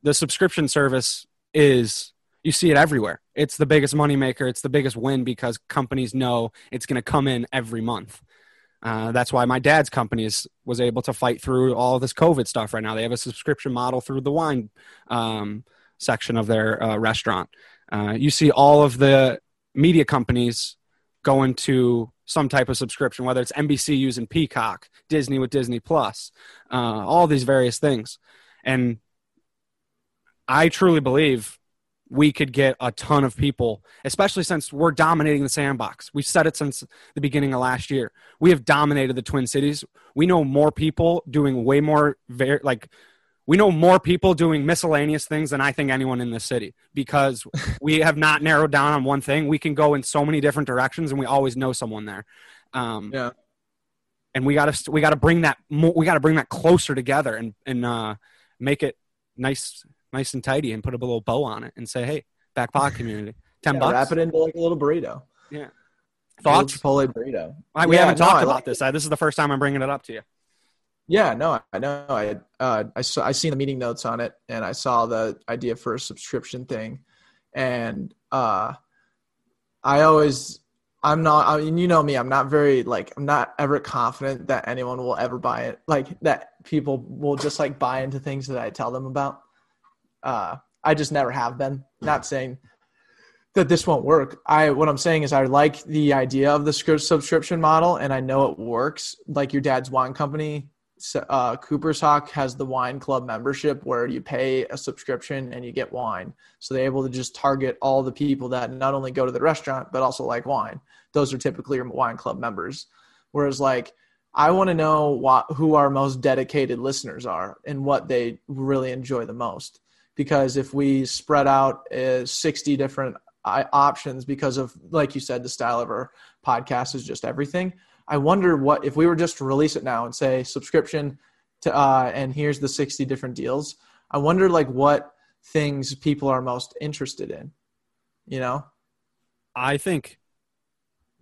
the subscription service is, you see it everywhere. It's the biggest moneymaker. It's the biggest win because companies know it's going to come in every month. Uh, that's why my dad's company is, was able to fight through all this COVID stuff right now. They have a subscription model through the wine um, section of their uh, restaurant. Uh, you see all of the media companies going to some type of subscription, whether it's NBC using Peacock, Disney with Disney Plus, uh, all these various things. And I truly believe we could get a ton of people, especially since we're dominating the sandbox. We've said it since the beginning of last year. We have dominated the Twin Cities. We know more people doing way more, very, like, we know more people doing miscellaneous things than I think anyone in this city because we have not narrowed down on one thing. We can go in so many different directions, and we always know someone there. Um, Yeah. and we got to we got to bring that we got to bring that closer together and and uh, make it nice nice and tidy and put a little bow on it and say, hey, back pocket community, ten Yeah, bucks. Wrap it into like a little burrito. Thoughts? A little Chipotle burrito. I- we Yeah, haven't no, talked I about like this. This is the first time I'm bringing it up to you. Yeah, no, I know. I uh, I saw I seen the meeting notes on it, and I saw the idea for a subscription thing, and uh, I always I'm not. I mean, you know me. I'm not very like I'm not ever confident that anyone will ever buy it. Like that people will just like buy into things that I tell them about. Uh, I just never have been. Not saying that this won't work. I what I'm saying is I like the idea of the script subscription model, and I know it works. Like your dad's wine company, uh, Cooper's Hawk has the wine club membership where you pay a subscription and you get wine. So they're able to just target all the people that not only go to the restaurant but also like wine. Those are typically your wine club members. Whereas like I want to know what who our most dedicated listeners are and what they really enjoy the most. Because if we spread out uh, 60 different I- options because of like you said the style of our podcast is just everything i wonder what if we were just to release it now and say subscription to uh and here's the 60 different deals i wonder like what things people are most interested in you know? I think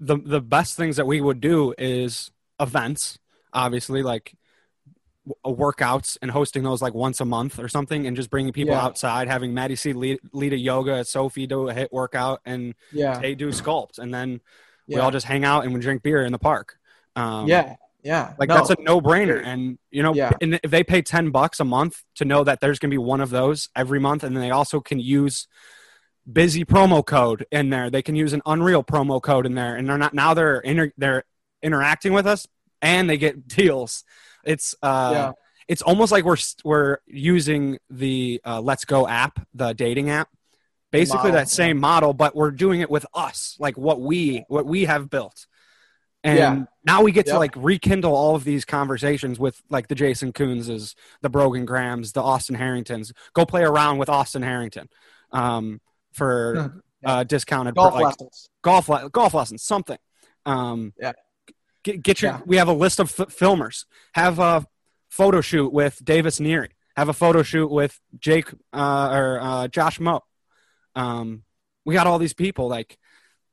the the best things that we would do is events, obviously, like workouts and hosting those like once a month or something, and just bringing people Yeah. outside, having Maddie C lead, lead a yoga, Sophie do a hit workout, and yeah they do sculpt, and then we all just hang out and we drink beer in the park. Um, yeah yeah like No. that's a no brainer. And you know, Yeah. and if they pay ten bucks a month to know that there's gonna be one of those every month, and then they also can use Bizzy promo code in there. They can use an Unreal promo code in there, and they're not now they're inter, they're interacting with us and they get deals. It's uh, Yeah. it's almost like we're we're using the uh, Let's Go app, the dating app. Basically, model, that same model, but we're doing it with us, like what we what we have built. And Yeah. now we get to like rekindle all of these conversations with like the Jason Coonses, the Brogan Grahams, the Austin Harringtons. Go play around with Austin Harrington um, for Yeah. uh, discounted golf like, lessons golf golf lessons, something. Um, Yeah. Get, get your. Yeah. We have a list of f- filmers. Have a photo shoot with Davis Neary. Have a photo shoot with Jake uh, or uh, Josh Moe. Um, we got all these people. Like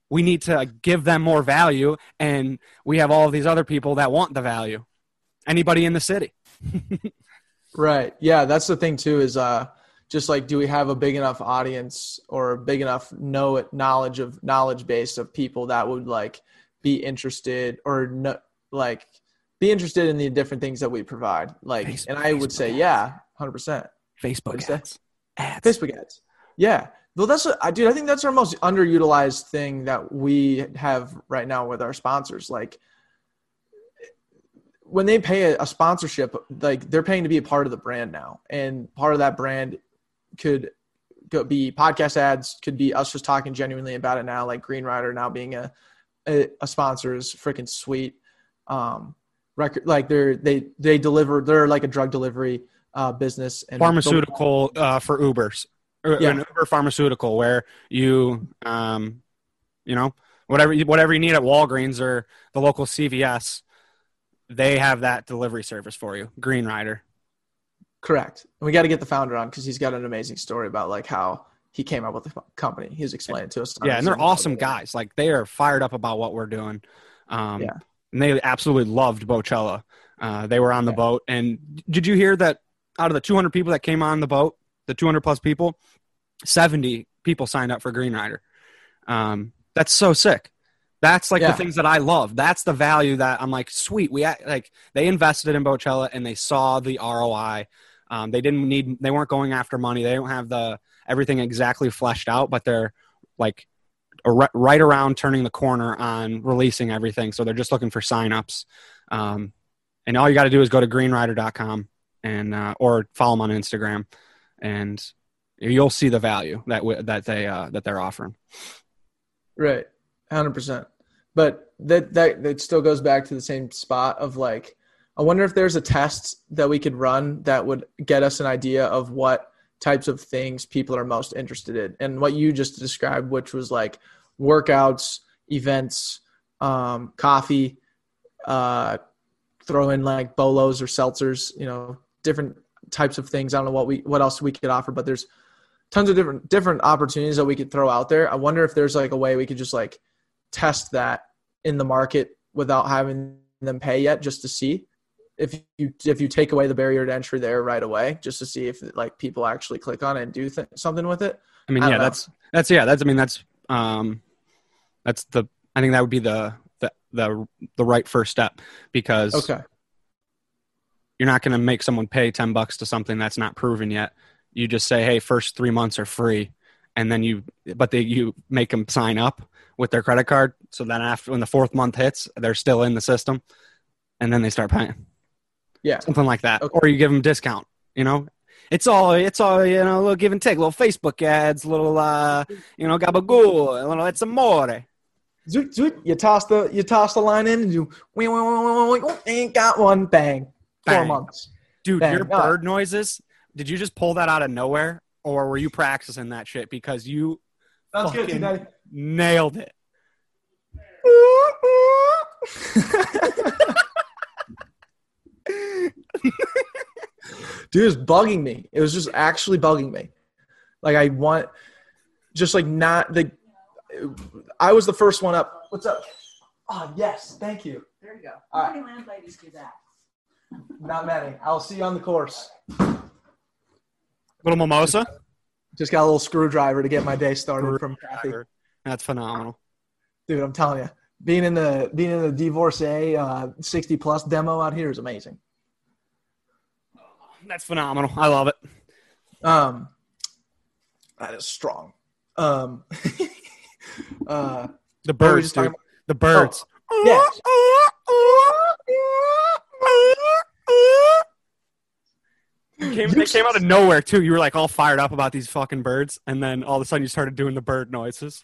we need to give them more value, and we have all of these other people that want the value. Anybody in the city? Right. Yeah, that's the thing too. Is uh, just like, do we have a big enough audience or a big enough know it knowledge of knowledge base of people that would like be interested or no, like be interested in the different things that we provide? Like, Facebook- and I would Facebook say, ads. yeah, hundred percent. Facebook What'd you say? ads. Ads. Facebook ads. Yeah. Well, that's I dude. I think that's our most underutilized thing that we have right now with our sponsors. Like when they pay a, a sponsorship, like they're paying to be a part of the brand now, and part of that brand could be podcast ads, could be us just talking genuinely about it now. Like Green Rider now being a a, a sponsor is freaking sweet. Um, record like they're they they deliver they're like a drug delivery uh business and pharmaceutical uh, for Ubers, or Yeah. an Uber pharmaceutical, where you, um, you know, whatever you, whatever you need at Walgreens or the local CVS, they have that delivery service for you. Green Rider. Correct. And we got to get the founder on because he's got an amazing story about like how he came up with the company. He's explained to us. Yeah, and they're awesome guys. Like they are fired up about what we're doing. Um, Yeah. And they absolutely loved Bocella. Uh, they were on the Yeah. boat. And did you hear that out of the 200 people that came on the boat, the 200 plus people, 70 people signed up for Green Rider. Um, that's so sick. That's like Yeah. the things that I love. That's the value that I'm like, sweet. We act- like they invested in Bocella and they saw the ROI. Um, they didn't need. They weren't going after money. They don't have the everything exactly fleshed out, but they're like right around turning the corner on releasing everything. So they're just looking for signups. Um, and all you got to do is go to greenrider.com and uh, or follow them on Instagram. And you'll see the value that w- that they uh, that they're offering. Right, hundred percent. But that that that still goes back to the same spot of like, I wonder if there's a test that we could run that would get us an idea of what types of things people are most interested in, and what you just described, which was like workouts, events, um, coffee, uh, throw in like bolos or seltzers, you know, different types of things. I don't know what we what else we could offer, but there's tons of different different opportunities that we could throw out there. I wonder if there's like a way we could just like test that in the market without having them pay yet, just to see if you if you take away the barrier to entry there right away, just to see if like people actually click on it and do th- something with it. I mean, I yeah, know. that's that's yeah, that's I mean that's um that's the I think that would be the the the, the right first step because Okay. you're not going to make someone pay 10 bucks to something that's not proven yet. You just say, "Hey, first 3 months are free." And then you but they you make them sign up with their credit card so then after when the fourth month hits, they're still in the system and then they start paying. Yeah. Something like that. Okay. Or you give them discount, you know? It's all it's all you know, a little give and take, little Facebook ads, little uh, you know, gabagool, a little it's amore. Zoot, zoot. You toss the you toss the line in and you wee, ain't got one bang. Four months. Dude, Bang. your No. bird noises, did you just pull that out of nowhere or were you practicing that shit because you Sounds good, nailed it? Dude, it's bugging me. It was just actually bugging me. Like I want, just like not the. I was the first one up. What's up? Oh yes, thank you. There you go. All How right. many landladies do that? Not many. I'll see you on the course. Little mimosa? Just got a little screwdriver to get my day started from Kathy. That's phenomenal. Dude, I'm telling you, being in the being in the divorcee uh, 60 plus demo out here is amazing. That's phenomenal. I love it. Um, that is strong. Um, uh, The what were we birds, dude. The birds. yes. They came, they came out of nowhere too. You were like all fired up about these fucking birds, and then all of a sudden you started doing the bird noises.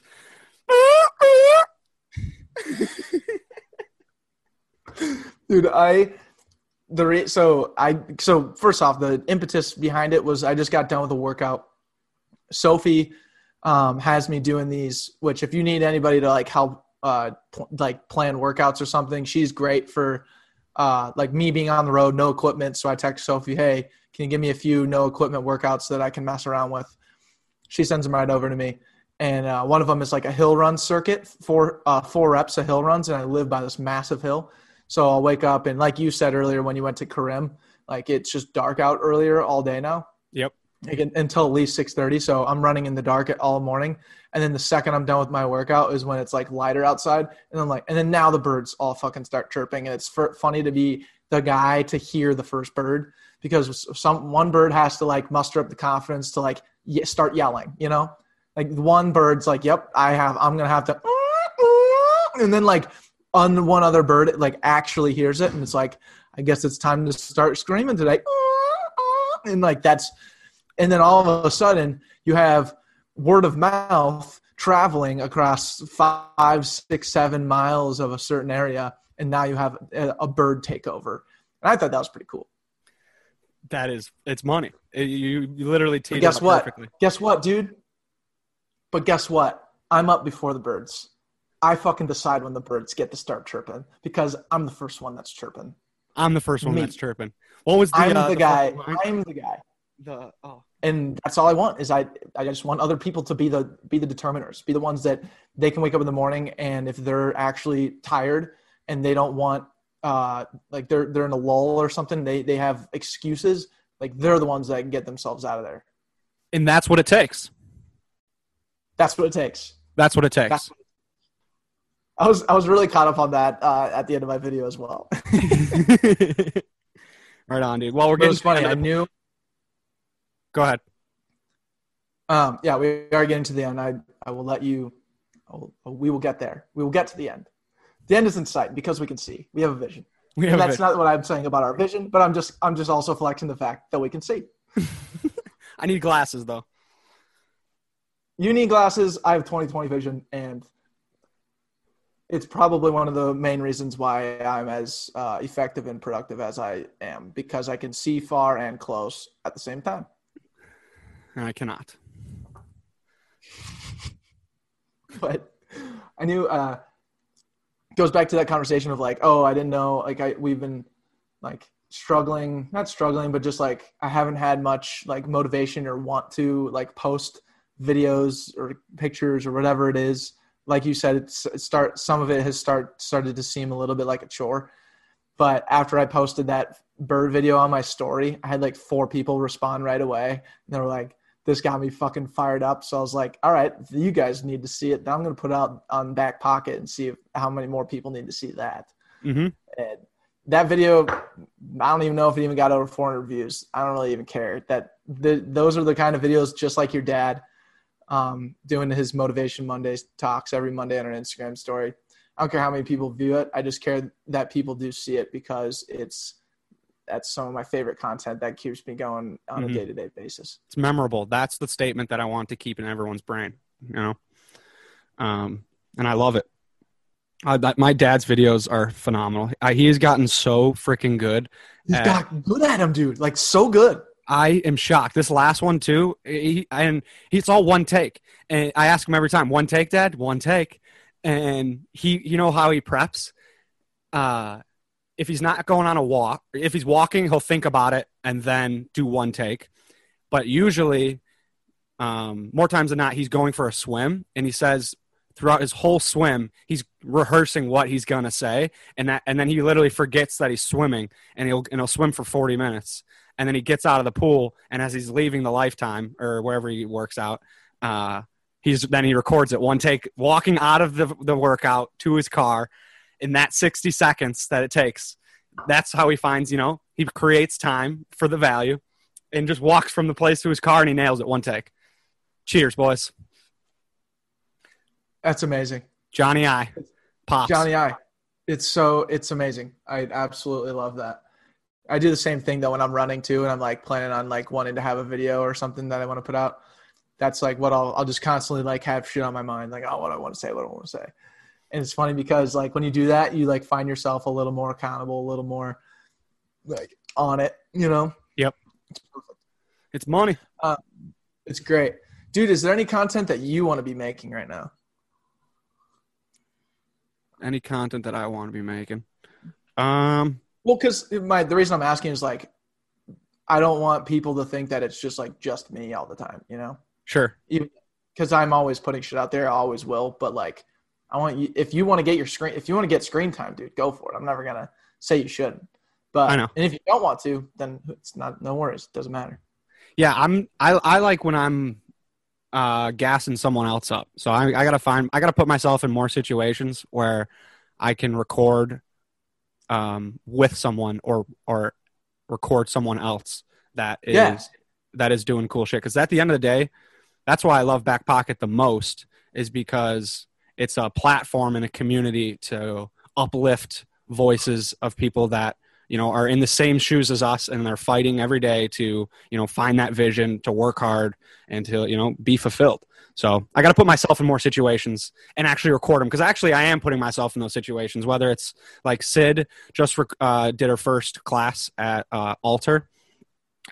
Dude i the re- so i so first off the impetus behind it was i just got done with a workout. Sophie um, has me doing these which if you need anybody to like help uh pl- like plan workouts or something she's great for uh like me being on the road no equipment. So i text sophie hey can you give me a few no equipment workouts that i can mess around with? She sends them right over to me and uh, one of them is like a hill run circuit four uh, four reps of hill runs and i live by this massive hill so I'll wake up and like you said earlier when you went to Karim, like it's just dark out earlier all day now. Yep. Like, until at least six thirty. So I'm running in the dark all morning, and then the second I'm done with my workout is when it's like lighter outside, and I'm like, and then now the birds all fucking start chirping, and it's f- funny to be the guy to hear the first bird because some one bird has to like muster up the confidence to like ye- start yelling, you know, like one bird's like, yep, I have, I'm gonna have to, and then like on one other bird it like actually hears it and it's like i guess it's time to start screaming today and like that's and then all of a sudden you have word of mouth traveling across five six seven miles of a certain area and now you have a, a bird takeover and i thought that was pretty cool That is, it's money. It- you, you literally teed but guess what perfectly. guess what dude but guess what i'm up before the birds i fucking decide when the birds get to start chirping because i'm the first one that's chirping I'm the first one Me. that's chirping. What was the? i'm uh, the guy i'm the guy The oh, and that's all I want is I I just want other people to be the be the determiners, be the ones that they can wake up in the morning and if they're actually tired and they don't want uh like they're they're in a lull or something, they they have excuses, like they're the ones that can get themselves out of there. and that's what it takes. That's what it takes. That's what it takes. That's- I was I was really caught up on that uh, at the end of my video as well. right on, dude. Well, we're getting funny. to I end of the- knew Go ahead. um yeah, we are getting to the end. I I will let you will, we will get there. We will get to the end. The end is in sight because we can see. We have a vision. We and have that's it. not what I'm saying about our vision, but I'm just I'm just also flexing the fact that we can see. I need glasses though. You need glasses. I have 20/20 vision, and it's probably one of the main reasons why I'm as uh, effective and productive as I am because I can see far and close at the same time. And I cannot. but I knew uh goes back to that conversation of like, oh, I didn't know like I we've been like struggling, not struggling, but just like I haven't had much like motivation or want to like post videos or pictures or whatever it is. Like you said, it's it start some of it has start started to seem a little bit like a chore. But after I posted that bird video on my story, I had like four people respond right away. And they were like, this got me fucking fired up. So I was like, all right, you guys need to see it. Then I'm going to put it out on back pocket and see if, how many more people need to see that. Mm-hmm. And that video, I don't even know if it even got over 400 views. I don't really even care. That the, those are the kind of videos just like your dad um, doing his motivation Mondays talks every Monday on an Instagram story. I don't care how many people view it. I just care that people do see it because it's that's some of my favorite content that keeps me going on Mhm. a day to day basis. It's memorable. That's the statement that I want to keep in everyone's brain. You know, um, and I love it. I, that, my dad's videos are phenomenal. I, he has gotten so freaking good. He's Uh, got good at him, dude. Like so good. I am shocked. This last one too, he, and it's all one take. And I ask him every time, "One take, Dad? One take?" And he, you know how he preps. Uh, if he's not going on a walk, if he's walking, he'll think about it and then do one take. But usually, um, more times than not, he's going for a swim, and he says throughout his whole swim, he's rehearsing what he's gonna say, and that, and then he literally forgets that he's swimming, and he'll and he'll swim for forty minutes and then he gets out of the pool and as he's leaving the lifetime or wherever he works out uh, he's then he records it one take walking out of the, the workout to his car in that 60 seconds that it takes that's how he finds you know he creates time for the value and just walks from the place to his car and he nails it one take cheers boys That's amazing. johnny i pops Johnny I. It's so it's amazing. I absolutely love that. I do the same thing though when I'm running too, and I'm like planning on like wanting to have a video or something that I want to put out. That's like what I'll I'll just constantly like have shit on my mind, like oh what I want to say, what I want to say. And it's funny because like when you do that, you like find yourself a little more accountable, a little more like on it, you know. Yep. It's it's money It's great, dude. Is there any content that you want to be making right now? any content that i want to be making um Well, because my the reason I'm asking is like, I don't want people to think that it's just like just me all the time, you know. sure Because I'm always putting shit out there, I always will. But like, I want you if you want to get your screen, if you want to get screen time, dude, go for it. I'm never gonna say you shouldn't. But I know. and if you don't want to, then it's not no worries. It doesn't matter. Yeah, I'm. I I like when I'm uh, gassing someone else up. So I I gotta find. I gotta put myself in more situations where I can record um, with someone or or record someone else that is Yeah. that is doing cool shit. Because at the end of the day, that's why I love Back Pocket the most is because it's a platform and a community to uplift voices of people that you know are in the same shoes as us and they're fighting every day to you know find that vision to work hard and to you know be fulfilled. So i got to put myself in more situations and actually record them because actually i am putting myself in those situations whether it's like sid just rec- uh, did her first class at uh, alter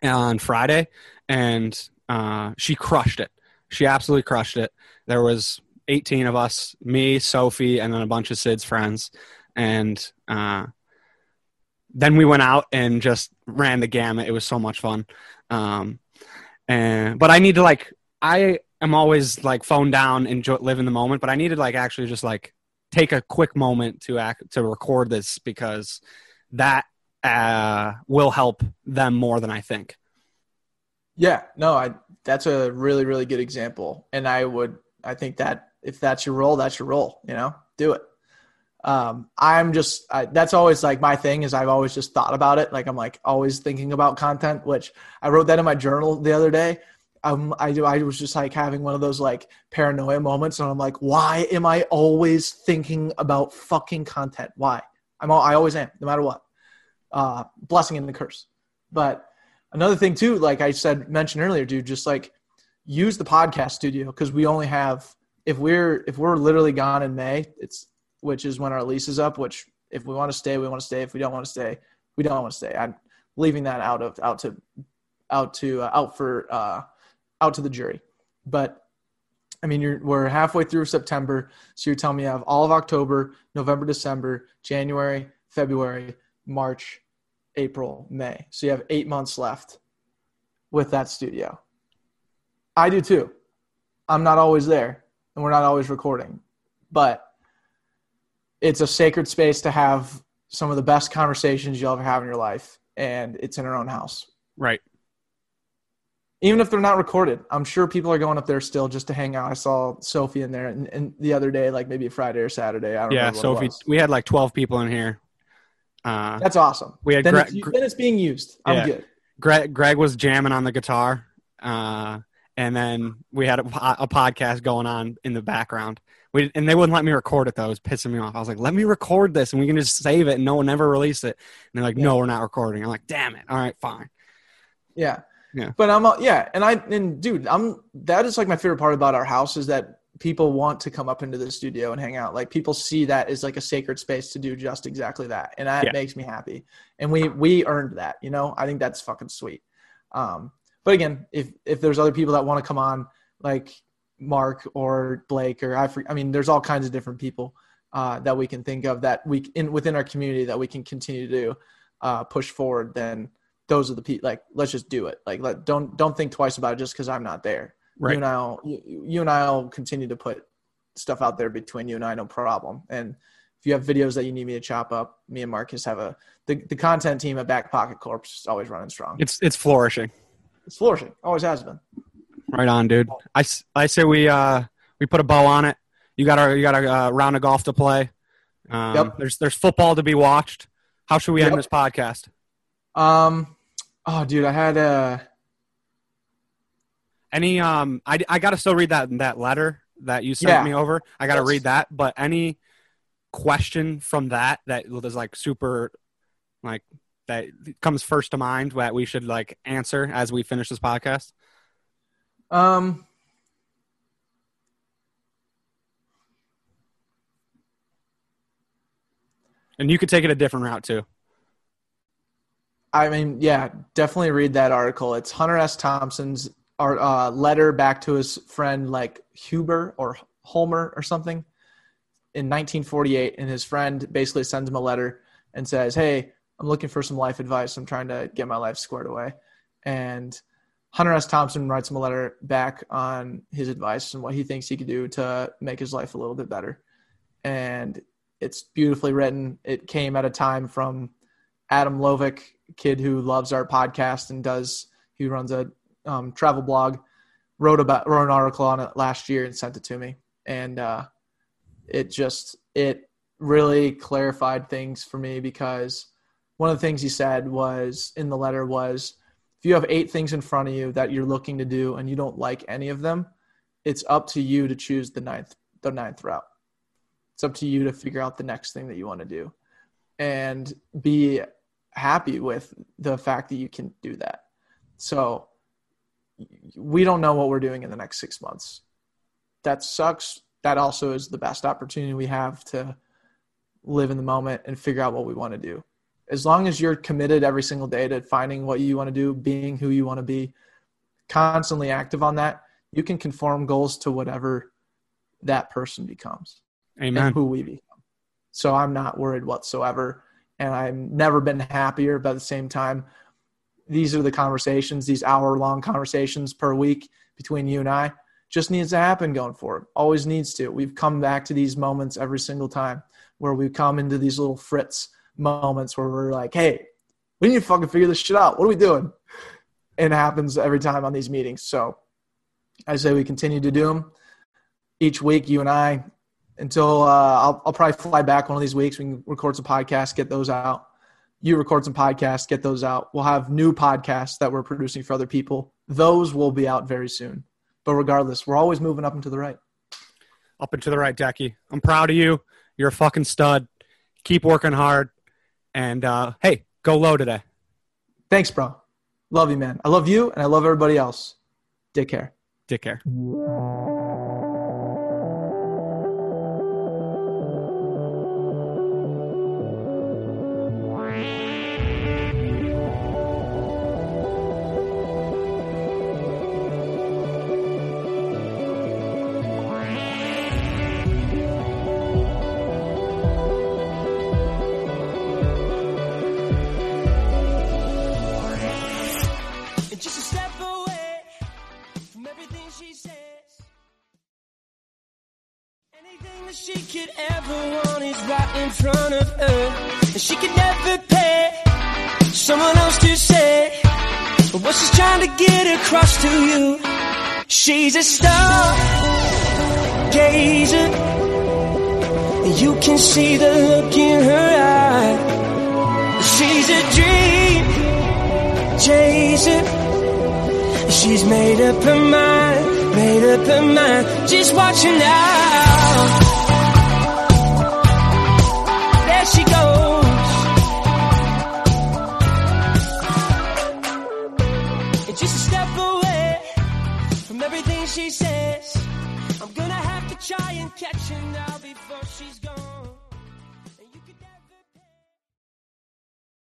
on friday and uh, she crushed it. She absolutely crushed it. There was 18 of us me sophie and then a bunch of sid's friends and uh, then we went out and just ran the gamut. It was so much fun. Um, and but I need to like I am always like phone down and live in the moment, but I needed like actually just like take a quick moment to act to record this because that uh, will help them more than I think. Yeah, no, I that's a really really good example, and I would I think that if that's your role, that's your role. You know, do it. Um, I'm just I, that's always like my thing is I've always just thought about it. Like I'm like always thinking about content, which I wrote that in my journal the other day. Um, I do. I was just like having one of those like paranoia moments, and I'm like, why am I always thinking about fucking content? Why? I'm all, I always am, no matter what. Uh, blessing and the curse. But another thing too, like I said mentioned earlier, dude, just like use the podcast studio because we only have if we're if we're literally gone in May, it's which is when our lease is up. Which if we want to stay, we want to stay. If we don't want to stay, we don't want to stay. I'm leaving that out of out to out to uh, out for uh, out to the jury. But I mean, you're we're halfway through September, so you're telling me you have all of October, November, December, January, February, March, April, May. So you have eight months left with that studio. I do too. I'm not always there, and we're not always recording, but it's a sacred space to have some of the best conversations you'll ever have in your life, and it's in our own house. Right. Even if they're not recorded, I'm sure people are going up there still just to hang out. I saw Sophie in there, and, and the other day, like maybe Friday or Saturday. I don't Yeah. know. So if we, had like 12 people in here. Uh, That's awesome. we had Then, it's, then it's being used. I'm good. Greg, Greg was jamming on the guitar. Uh, and then we had a, a podcast going on in the background. We, and they wouldn't let me record it though. It was pissing me off. I was like, let me record this and we can just save it and no one ever release it. And they're like, no, we're not recording. I'm like, damn it. All right, fine. Yeah. Yeah. But I'm uh, yeah, and I and dude, I'm that is like my favorite part about our house is that people want to come up into the studio and hang out. Like people see that as like a sacred space to do just exactly that, and that Yeah. makes me happy. And we we earned that, you know. I think that's fucking sweet. Um, but again, if if there's other people that want to come on, like Mark or Blake or I, I mean, there's all kinds of different people uh, that we can think of that we in within our community that we can continue to uh, push forward. Then those are the people. Like, let's just do it. Like, let don't don't think twice about it just because I'm not there. Right. You and I'll you, you and I'll continue to put stuff out there between you and I, no problem. And if you have videos that you need me to chop up, me and Marcus have a the, the content team at Back Pocket Corp is always running strong. It's, it's flourishing. It's flourishing, always has been. Right on, dude. I, I say we, uh, we put a bow on it. You got our you got a uh, round of golf to play. Um, Yep. there's, there's football to be watched. How should we end Yep. this podcast? Um, oh, dude, I had uh Any um I, I gotta still read that that letter that you sent Yeah. me over. I gotta Yes. read that. But any question from that that was like super like that comes first to mind that we should like answer as we finish this podcast? Um And you could take it a different route too. I mean, yeah, definitely read that article. It's Hunter S. Thompson's art, uh, letter back to his friend, like Huber or Homer or something, in 1948. And his friend basically sends him a letter and says, "Hey, I'm looking for some life advice. I'm trying to get my life squared away." And Hunter S. Thompson writes him a letter back on his advice and what he thinks he could do to make his life a little bit better. And it's beautifully written. It came at a time from Adam Lovick, kid who loves our podcast and does he runs a um, travel blog, wrote about wrote an article on it last year and sent it to me, and uh, it just it really clarified things for me because one of the things he said was in the letter was if you have eight things in front of you that you're looking to do and you don't like any of them, it's up to you to choose the ninth the ninth route. It's up to you to figure out the next thing that you want to do and be happy with the fact that you can do that. So we don't know what we're doing in the next six months. That sucks. That also is the best opportunity we have to live in the moment and figure out what we want to do. As long as you're committed every single day to finding what you want to do, being who you want to be, constantly active on that, you can conform goals to whatever that person becomes Amen. and who we become. So I'm not worried whatsoever. And I've never been happier, but at the same time, these are the conversations, these hour long conversations per week between you and I just needs to happen going forward. Always needs to. We've come back to these moments every single time where we come into these little Fritz moments where we're like, hey, we need to fucking figure this shit out. What are we doing? And it happens every time on these meetings. So I say we continue to do them each week, you and I, until uh, I'll, I'll probably fly back one of these weeks. We can record some podcasts, get those out. You record some podcasts, get those out. We'll have new podcasts that we're producing for other people. Those will be out very soon. But regardless, we're always moving up and to the right. Up and to the right, Decky. I'm proud of you. You're a fucking stud. Keep working hard. And uh, hey, go low today. Thanks, bro. Love you, man. I love you and I love everybody else. Take care. Take care. She could ever want is right in front of her. And she could never pay someone else to say what she's trying to get across to you. She's a star gazer. You can see the look in her eye. She's a dream chaser. She's made up her mind, made up her mind. Just watch her now. everything she says. I'm gonna have to try and catch her now before she's gone.